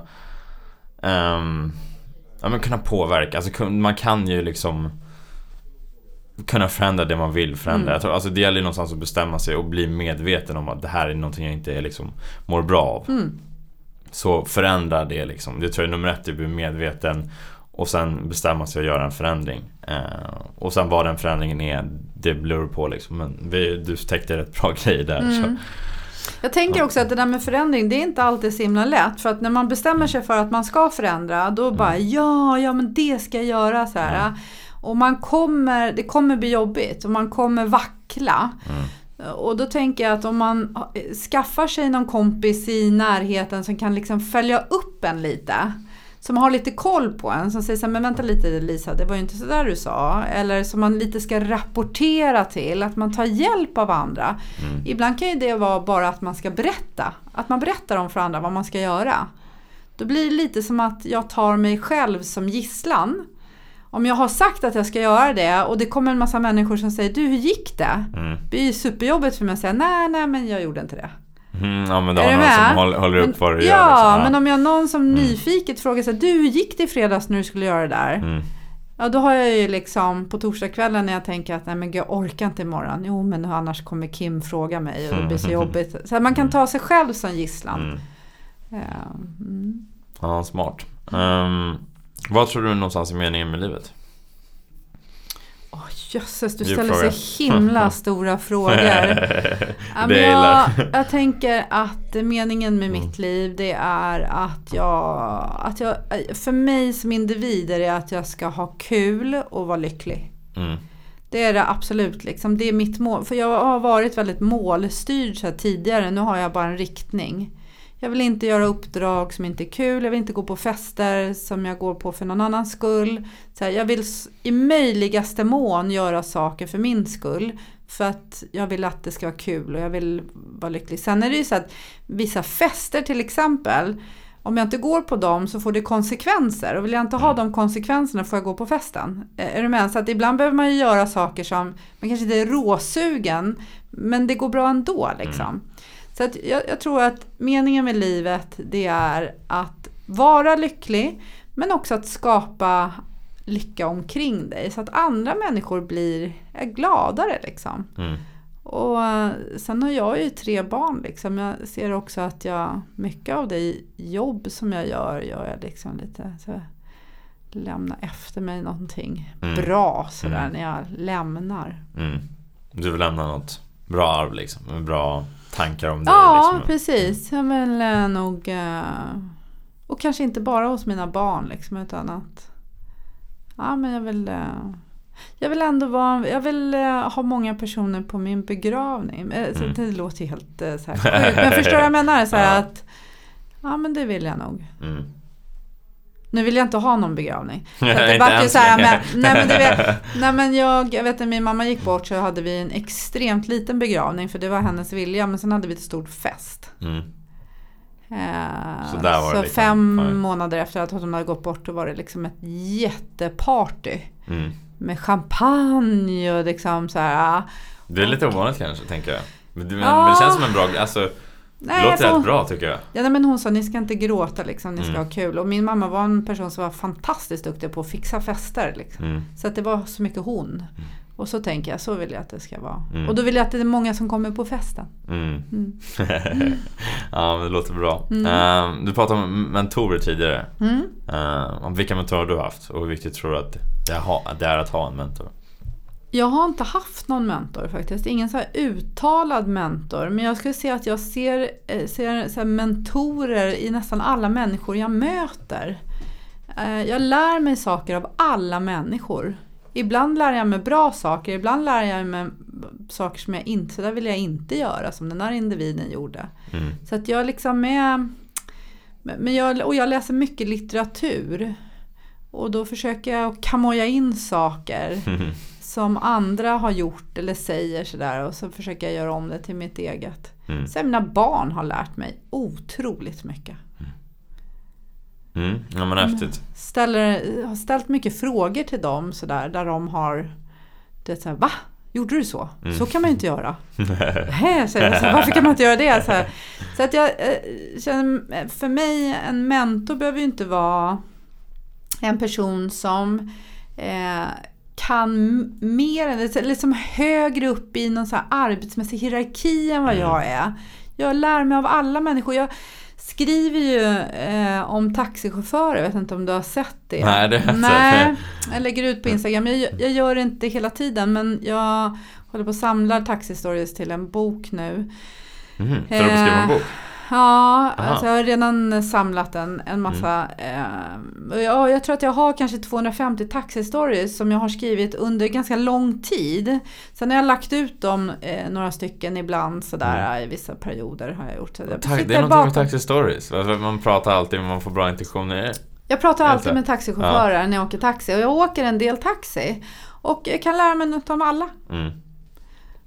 um, Ja men kunna påverka, alltså man kan ju liksom kunna förändra det man vill förändra. Mm. Jag tror, alltså det gäller ju någonstans att bestämma sig och bli medveten om att det här är någonting jag inte liksom mår bra av. Mm. Så förändra det liksom. Det tror jag är nummer ett, att bli medveten och sen bestämma sig att göra en förändring. Eh, och sen vad den förändringen är, det beror på liksom. Men vi, du täckte rätt bra [LAUGHS] grejer där. Mm. Jag tänker också att det där med förändring, det är inte alltid så himla lätt. För att när man bestämmer sig för att man ska förändra, då mm. bara ja, ja men det ska jag göra så här. Mm. Och man kommer, det kommer bli jobbigt och man kommer vackla. Mm. Och då tänker jag att om man skaffar sig någon kompis i närheten som kan liksom följa upp en lite som har lite koll på en, som säger så här, men vänta lite Lisa, det var ju inte så där du sa. Eller som man lite ska rapportera till, att man tar hjälp av andra. Mm. Ibland kan ju det vara bara att man ska berätta, att man berättar om för andra vad man ska göra. Då blir det lite som att jag tar mig själv som gisslan. Om jag har sagt att jag ska göra det och det kommer en massa människor som säger du hur gick det? Mm. Det blir ju superjobbigt för mig att säga nej, nej men jag gjorde inte det. Mm, ja men då har någon som håller, håller upp vad du ja, gör. Liksom. Ja, men om jag någon som mm. nyfiket frågar sig, du hur gick det i fredags när du skulle göra det där? Mm. Ja, då har jag ju liksom på torsdagskvällen när jag tänker att nej men jag orkar inte imorgon. Jo, men annars kommer Kim fråga mig och det blir så jobbigt. Så här, man kan ta sig själv som gisslan. Mm. Ja, mm. Smart. Ehm, vad tror du någonstans är meningen med livet? Jösses, du ställer så himla [LAUGHS] stora frågor. [LAUGHS] Jag jag, jag tänker att meningen med Mm. mitt liv det är att jag, att jag, för mig som individ är det att jag ska ha kul och vara lycklig. Mm. Det är det absolut. Liksom. Det är mitt mål. För jag har varit väldigt målstyrd så tidigare. Nu har jag bara en riktning. Jag vill inte göra uppdrag som inte är kul. Jag vill inte gå på fester som jag går på för någon annans skull. Så här, jag vill i möjligaste mån göra saker för min skull. För att jag vill att det ska vara kul och jag vill vara lycklig. Sen är det ju så att vissa fester till exempel. Om jag inte går på dem så får det konsekvenser. Och vill jag inte ha de konsekvenserna får jag gå på festen. Är du med? Så att ibland behöver man ju göra saker som man kanske inte är råsugen. Men det går bra ändå liksom. Så att jag, jag tror att meningen med livet det är att vara lycklig. Men också att skapa lycka omkring dig. Så att andra människor blir gladare liksom. Mm. Och eh, sen har jag ju tre barn liksom. Jag ser också att jag, mycket av det jobb som jag gör, gör jag liksom lite så lämna efter mig någonting Mm. bra sådär Mm. när jag lämnar. Mm. Du vill lämna något bra arv liksom, med bra tankar om dig Ja, liksom. precis. Jag vill eh, nog... eh, Och kanske inte bara hos mina barn liksom, utan att... Ja, men jag vill... eh, Jag vill ändå vara... Jag vill ha många personer på min begravning. Så Mm. Det låter ju helt så här. Men förstår du vad jag menar? Så [LAUGHS] Ja. att... Ja, men det vill jag nog. Mm. Nu vill jag inte ha någon begravning. [LAUGHS] Det vart ju så här, men, nej, men du vet, [LAUGHS] nej men jag, jag vet när min mamma gick bort så hade vi en extremt liten begravning för det var hennes vilja men sen hade vi ett stort fest. Mm. Eh, Så var så fem fine. månader efter att hon hade gått bort då var det liksom ett jätteparty. Mm. Med champagne och liksom så här. Det är lite ovanligt kanske, tänker jag. Men men Ja. det känns som en bra... Alltså, det Nej, låter för- rätt bra tycker jag. Ja, nej, men hon sa ni ska inte gråta liksom, ni ska Mm. ha kul. Och min mamma var en person som var fantastiskt duktig på att fixa fester. Liksom. Mm. Så att det var så mycket hon. Och så tänker jag, så vill jag att det ska vara. Mm. Och då vill jag att det är många som kommer på festen. Mm. Mm. [LAUGHS] ja, men det låter bra. Mm. Ehm, du pratade om mentorer tidigare. Mm. Om vilka mentorer du har haft och hur viktigt tror du att det, ha, det är att ha en mentor? Jag har inte haft någon mentor faktiskt. Ingen så uttalad mentor. Men jag skulle säga att jag ser, eh, ser så mentorer i nästan alla människor jag möter. Eh, Jag lär mig saker av alla människor. Ibland lär jag mig bra saker, ibland lär jag mig saker som jag inte, så där vill jag inte göra, som den här individen gjorde. Mm. Så att jag liksom är... Men jag, och jag läser mycket litteratur. Och då försöker jag kamoja in saker som andra har gjort eller säger sådär. Och så försöker jag göra om det till mitt eget. Mm. Sen mina barn har lärt mig otroligt mycket. Mm. Ja men häftigt. Ställer, har ställt mycket frågor till dem sådär. Där de har... Det är va? Gjorde du så? Mm. Så kan man ju inte göra. [LAUGHS] Nej, säger jag. Så varför kan man inte göra det? Så, här. så att jag eh, känner, för mig, en mentor behöver ju inte vara en person som eh, kan mer, eller liksom högre upp i någon så här arbetsmässig hierarki än vad Mm. jag är. Jag lär mig av alla människor. Jag skriver ju eh, om taxichaufförer, jag vet inte om du har sett det? Nej, det har jag inte Nej, jag lägger ut på Instagram. Jag, jag gör det inte hela tiden men jag håller på att samla taxistories till en bok nu. Mm. Ska du på skriva en Eh, bok? Ja, Aha. alltså jag har redan samlat en, en massa. Eh, och ja, jag tror att jag har kanske 250 taxistories som jag har skrivit under ganska lång tid. Sen har jag lagt ut dem eh, några stycken ibland sådär i vissa perioder har jag gjort. Så jag Mm. Tack, det är någonting med bakom- Taxi Stories. Alltså, Man pratar alltid men man får bra intentioner. Jag pratar alltid med taxichaufförer när jag åker taxi och jag åker en del taxi. Och jag kan lära mig något om alla. Mm.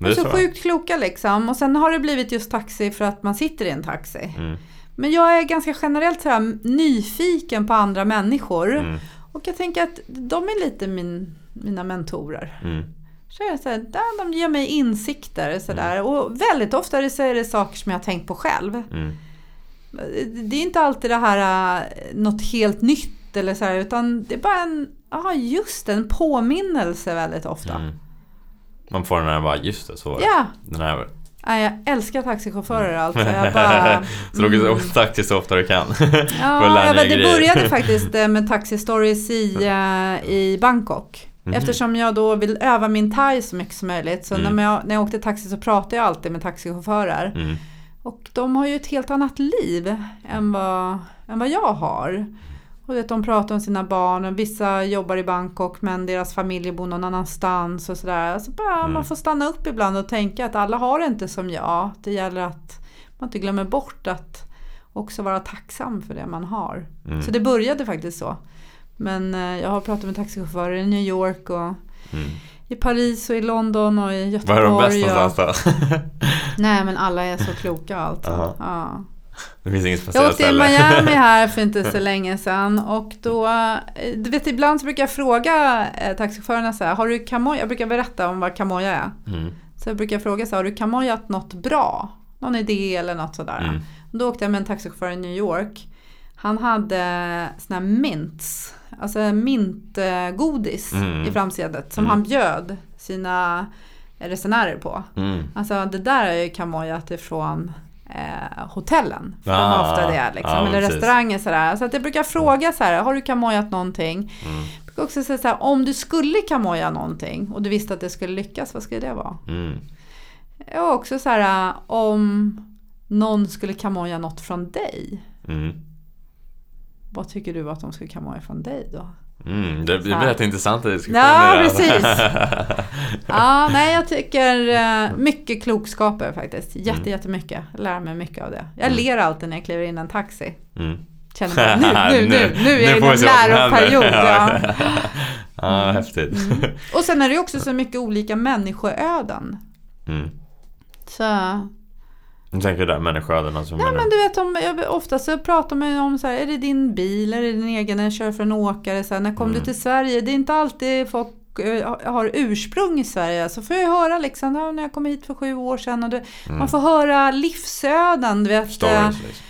Är så jag. sjukt kloka liksom. Och sen har det blivit just taxi för att man sitter i en taxi. Mm. Men jag är ganska generellt så här nyfiken på andra människor. Mm. Och jag tänker att de är lite min, mina mentorer. Mm. Så det så här, där de ger mig insikter sådär. Och väldigt ofta så är det saker som jag har tänkt på själv. Mm. Det är inte alltid det här äh, något helt nytt eller så här, utan det är bara en Ja, just. En påminnelse väldigt ofta. Mm. Man får den här bara, just det, så var det. Ja, Den här, ja, jag älskar taxichaufförer alltså. Jag [LAUGHS] bara, så mm. så taxi så ofta du kan. [LAUGHS] Ja, [LAUGHS] lära ja nya men det började faktiskt eh, med Taxi Stories i, eh, i Bangkok. Mhm. Eftersom jag då vill öva min thai så mycket som möjligt. Så Mm. när, jag, när jag åkte taxi så pratade jag alltid med taxichaufförer. Mm. Och de har ju ett helt annat liv än vad, än vad jag har. Och vet, de pratar om sina barn och vissa jobbar i Bangkok men deras familj bor någon annanstans och sådär. Alltså bara, Mm. Man får stanna upp ibland och tänka att alla har det inte som jag. Det gäller att man inte glömmer bort att också vara tacksam för det man har. Mm. Så det började faktiskt så. Men eh, jag har pratat med taxichaufförer i New York och Mm. i Paris och i London och i Var är de Göteborg. bäst och... någonstans då? [LAUGHS] Nej men alla är så kloka alltså. Aha. Ja. Det finns inget Jag speciellt åkte till ställe. Miami här för inte så [LAUGHS] länge sedan och då, eh, du vet ibland så brukar jag fråga eh, taxichaufförerna så här, har du kamoja? Jag brukar berätta om vad kamoja är. Mm. Så jag brukar fråga så här, har du kamojat något bra? Någon idé eller något sådär. Mm. Då åkte jag med en taxichaufför i New York. Han hade såna här mints, alltså mintgodis Mm. i framsätet som Mm. han bjöd sina resenärer på. Mm. Alltså det där är ju kamojat ifrån eh, hotellen. För de Ah, har ofta det liksom. ja, eller precis. restauranger sådär. Så att jag brukar fråga så här, har du kamojat någonting? Mm. Jag brukar också säga så här, om du skulle kamoja någonting och du visste att det skulle lyckas, vad skulle det vara? Mm. Och också så här, om någon skulle kamoja något från dig. Mm. Vad tycker du att de skulle kamoja från dig då? Mm. Det blir rätt intressanta diskussioner. Ja, där. precis. [LAUGHS] Ja, nej jag tycker eh, mycket klokskaper faktiskt. Jätte, Mm. jättemycket. Jag lär mig mycket av det. Jag Mm. ler alltid när jag kliver in i en taxi. Mm. Känner [LAUGHS] bara, nu, nu, nu, nu är får i vi en läroperiod. Ja. ja, [LAUGHS] häftigt. Mm. Och sen är det också så mycket olika människoöden. Mm. Så, Jag tänker där, människoöden alltså. ja menar men du vet, om, ofta så pratar man ju om så här, är det din bil, är det din egen, jag kör för en åkare, så här, när kom Mm. du till Sverige? Det är inte alltid folk eh, har ursprung i Sverige. Så får jag höra liksom, när jag kom hit för sju år sedan och det, Mm. man får höra livsöden. Du vet, eh, Stories liksom.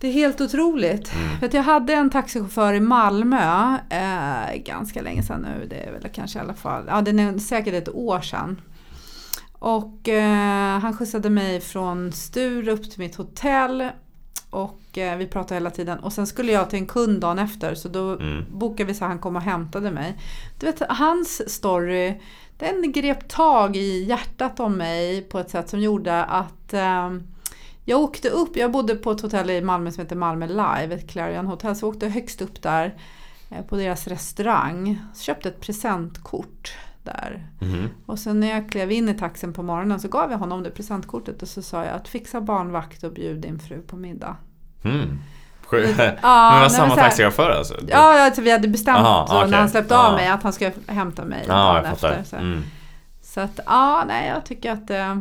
Det är helt otroligt. Mm. Vet, jag hade en taxichaufför i Malmö eh, ganska länge sedan nu. Det är väl kanske i alla fall, ja det är säkert ett år sedan. Och eh, han skjutsade mig från Sturup till mitt hotell. Och eh, vi pratade hela tiden. Och sen skulle jag till en kund dagen efter. Så då Mm. bokade vi så han kom och hämtade mig. Du vet, hans story, den grep tag i hjärtat om mig på ett sätt som gjorde att eh, jag åkte upp, jag bodde på ett hotell i Malmö som heter Malmö Live, ett Clarion hotell, så jag åkte högst upp där eh, på deras restaurang. Så köpte ett presentkort där. Mhm. Och sen när jag klev in i taxen på morgonen så gav jag honom det presentkortet och så sa jag att fixa barnvakt och bjud din fru på middag. Mm. Sjukt. [LAUGHS] Ja, men nej, var samma taxichaufför alltså? Ja, alltså, vi hade bestämt Aha, så när han släppte Ja. av mig att han skulle hämta mig Ja, dagen efter. Så, Mm. så att, ja, nej, jag tycker att eh,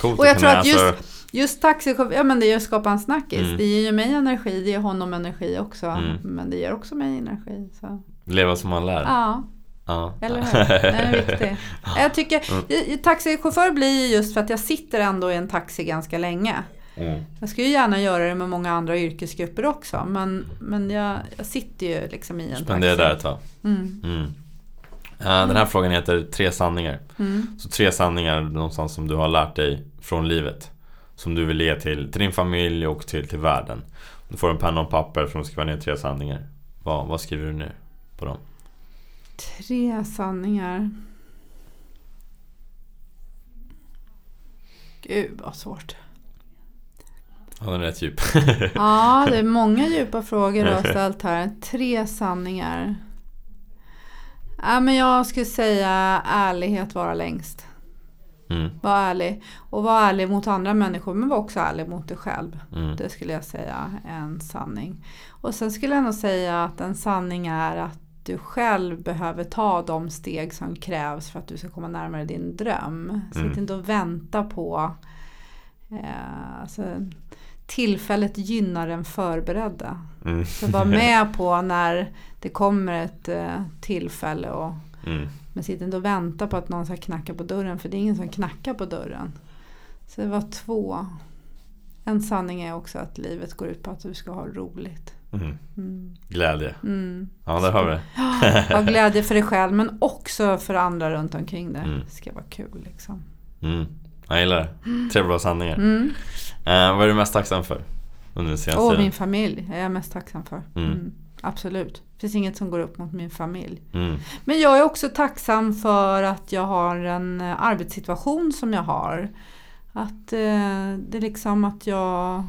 Coolt Och jag att tror att just- alltså- Just taxichaufför, ja men det gör skapa en snackis. Mm. Det ger ju mig energi, det ger honom energi också. Mm. Men det ger också mig energi. Så. Leva som man lär. Ja, Ja. eller hur? Den är viktig. Jag tycker, Mm. taxichaufför blir ju just för att jag sitter ändå i en taxi ganska länge. Mm. Jag skulle ju gärna göra det med många andra yrkesgrupper också. Men, men jag, jag sitter ju liksom i en Spendera taxi. där ett tag. Mm. Mm. Den här frågan heter Tre sanningar. Mm. Så tre sanningar någonstans som du har lärt dig från livet. Som du vill ge till, till din familj och till, till världen. Du får en penna och papper för att skriva ner tre sanningar. Vad, vad skriver du ner på dem? Tre sanningar. Gud vad svårt. Ja, den är rätt djup. [LAUGHS] Ja, det är många djupa frågor du har [LAUGHS] ställt här. Tre sanningar. Ja, men jag skulle säga ärlighet vara längst. Mm, Var ärlig. Och var ärlig mot andra människor men var också ärlig mot dig själv. mm, Det skulle jag säga är en sanning. Och sen skulle jag nog säga att en sanning är att du själv behöver ta de steg som krävs för att du ska komma närmare din dröm. Sitt Mm. inte och vänta på eh, alltså, tillfället gynnar den förberedda. mm. Så var [LAUGHS] med på när det kommer ett eh, tillfälle och Mm, men sitt inte och vänta på att någon ska knacka på dörren för det är ingen som knackar på dörren. Så det var två. En sanning är också att livet går ut på att du ska ha roligt. Mm. Mm. Glädje. Mm. Ja, där har vi det. Ja, glädje för dig själv men också för andra runt omkring dig. Mm. Det ska vara kul liksom. Mm. Jag gillar det. Tre bra sanningar. Eh, vad är du mest tacksam för? Under senaste tiden? min familj är jag mest tacksam för. Absolut. Det finns inget som går upp mot min familj. Men jag är också tacksam för att jag har en arbetssituation som jag har. Att eh, det är liksom att jag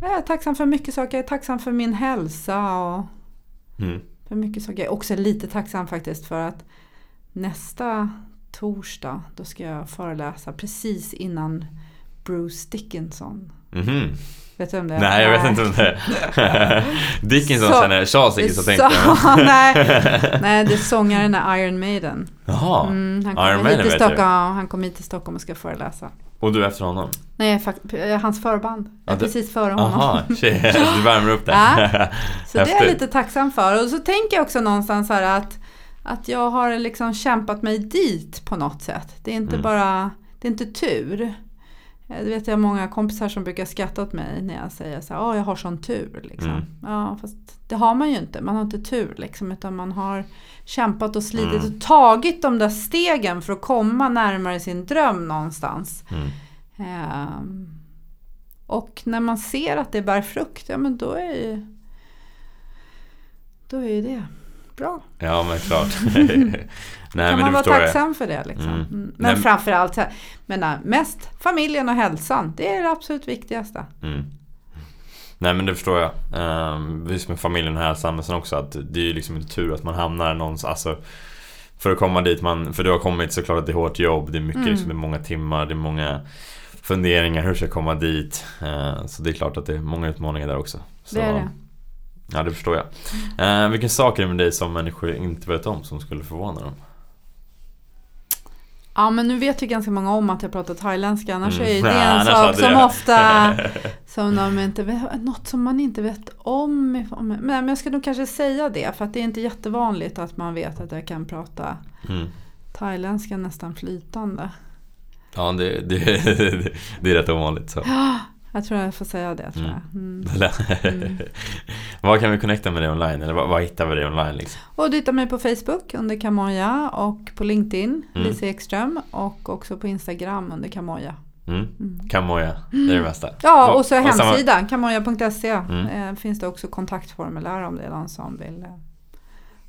jag är tacksam för mycket saker. Jag är tacksam för min hälsa och Mm. för mycket saker. Jag är också lite tacksam faktiskt för att nästa torsdag då ska jag föreläsa precis innan Bruce Dickinson. Mhm. Vet du om det är? Nej, jag vet inte om det är. [LAUGHS] Dickinson Så- känner Charles Dickinson Det tänkte jag. [LAUGHS] nej, [LAUGHS] nej, det är sångaren är Iron Maiden. Jaha. Mm, han, Iron Maiden hit till vet jag. Stockholm, han kommer hit till Stockholm och ska föreläsa. Och du efter honom? Nej, hans förband. Ja, är det- precis före honom. Jaha, shit, du värmer upp det. Ja. Så det är jag lite tacksam för. Och så tänker jag också någonstans här att, att jag har liksom kämpat mig dit på något sätt. Det är inte Mm. bara, det är inte tur. Eh, Det vet jag många kompisar som brukar skratta åt mig när jag säger så här, "Åh, jag har sån tur. Liksom. Mm. Ja, fast det har man ju inte. Man har inte tur liksom, utan man har kämpat och slitit Mm. och tagit de där stegen för att komma närmare sin dröm någonstans. Mm. Ehm, och när man ser att det bär frukt, ja men då är ju då är ju det bra. Ja, men klart. [LAUGHS] Nej, kan men man vara förstår jag. tacksam för det. Liksom. Mm. Mm. Nej, Men men- framförallt, menar, mest familjen och hälsan, det är det absolut viktigaste. Mm. Nej men det förstår jag. Um, visst med familjen och hälsan men sen också att det är ju liksom inte tur att man hamnar någonstans, alltså för att komma dit man, för du har kommit såklart att det är hårt jobb, det är mycket Mm. liksom, det är många timmar, det är många funderingar hur ska jag komma dit. Eh, så det är klart att det är många utmaningar där också. Så, Det är det. Ja det förstår jag. Uh, vilken sak är det med dig som människor inte vet om som skulle förvåna dem? Ja men nu vet ju ganska många om att jag pratar thailändska annars Mm. är [LAUGHS] det Nej, en annars sak som det- ofta [LAUGHS] som de inte vet, något som man inte vet om. Men jag ska nog kanske säga det för att det är inte jättevanligt att man vet att jag kan prata Mm. thailändska nästan flytande. Ja det, det, [LAUGHS] det är rätt ovanligt så. Jag tror jag får säga det tror Mm. jag. Mm. Mm. [LAUGHS] Var kan vi connecta med dig online? Eller var hittar vi dig online liksom? Och du hittar mig på Facebook under Kamoja och på LinkedIn, Mm. Lisa Ekström och också på Instagram under Kamoja. Mm. Mm. Kamoja, det är det bästa. Ja, och så och samma- hemsidan, kamoja.se. Mm. Eh, finns det också kontaktformulär om det är någon som vill eh,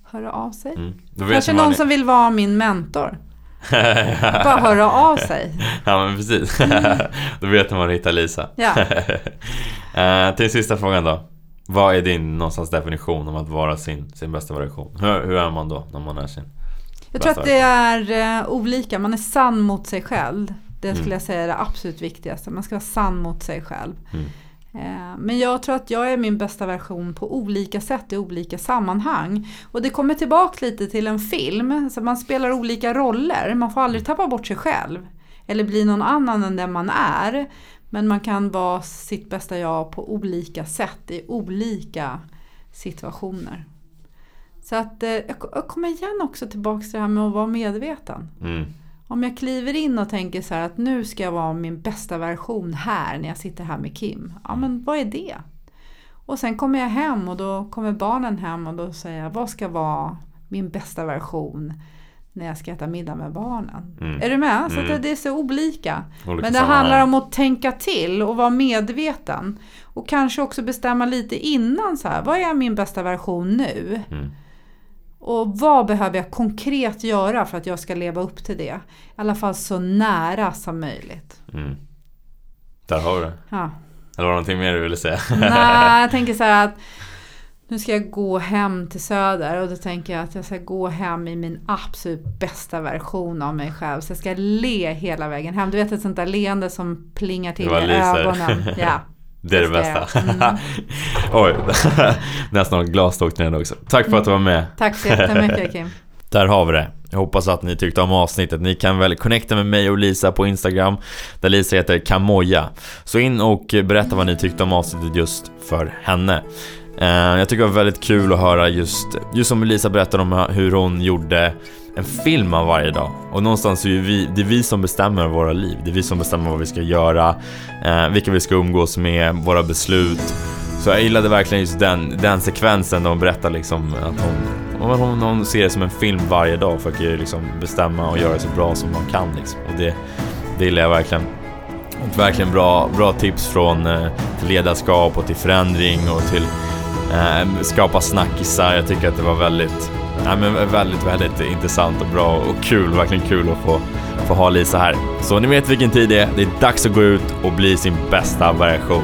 höra av sig. Kanske någon ni- som vill vara min mentor. [LAUGHS] Bara höra av sig. ja men precis. [LAUGHS] då vet man var hittar Lisa. Ja. [LAUGHS] Eh, till sista frågan då. Vad är din någonstans definition om att vara sin, sin bästa version? Hur, hur är man då när man är sin? Jag tror att det är eh, olika. Man är sann mot sig själv. Det skulle Mm. jag säga är det absolut viktigaste. Man ska vara sann mot sig själv. Mm. Eh, men jag tror att jag är min bästa version på olika sätt i olika sammanhang. Och det kommer tillbaka lite till en film. Så man spelar olika roller. Man får aldrig tappa bort sig själv. Eller bli någon annan än den man är. Men man kan vara sitt bästa jag på olika sätt i olika situationer. Så att eh, jag jag kommer igen också tillbaka till det här med att vara medveten. Mm. Om jag kliver in och tänker så här att nu ska jag vara min bästa version här när jag sitter här med Kim. Ja men vad är det? Och sen kommer jag hem och då kommer barnen hem och då säger jag vad ska vara min bästa version när jag ska äta middag med barnen. Mm. Är du med? Så Mm. att det är så olika. Olika Men det handlar om att tänka till och vara medveten. Och kanske också bestämma lite innan så här, vad är min bästa version nu? Mm. Och vad behöver jag konkret göra för att jag ska leva upp till det? I alla fall så nära som möjligt. Mm. Där har vi det. Ja. Eller var det någonting mer du ville säga? Nej, [LAUGHS] jag tänker så här att nu ska jag gå hem till Söder och då tänker jag att jag ska gå hem i min absolut bästa version av mig själv. Så jag ska le hela vägen hem. Du vet ett sånt där leende som plingar till i ögonen. [LAUGHS] Ja. Det är det bästa. Mm. [LAUGHS] Oj, [LAUGHS] nästan glasståk ner också. Tack för att du var med. Tack så jättemycket [LAUGHS] Kim. Där har vi det. Jag hoppas att ni tyckte om avsnittet. Ni kan väl connecta med mig och Lisa på Instagram där Lisa heter Kamoja. Så in och berätta vad ni tyckte om avsnittet just för henne. Eh, jag tycker det var väldigt kul att höra just, just som Lisa berättade om hur hon gjorde en film av varje dag. Och någonstans är vi, det är vi som bestämmer våra liv. Det är vi som bestämmer vad vi ska göra, eh, vilka vi ska umgås med, våra beslut. Så jag gillade verkligen just den, den sekvensen där hon berättar liksom att hon, hon, hon ser det som en film varje dag och försöker liksom bestämma och göra det så bra som man kan liksom. Och det, det gillar jag verkligen. Och verkligen bra, bra tips från eh, till ledarskap och till förändring och till eh, skapa snackisar. Jag tycker att det var väldigt, ja, men väldigt, väldigt intressant och bra och kul. Verkligen kul att få, få ha Lisa här. Så ni vet vilken tid det är. Det är dags att gå ut och bli sin bästa version.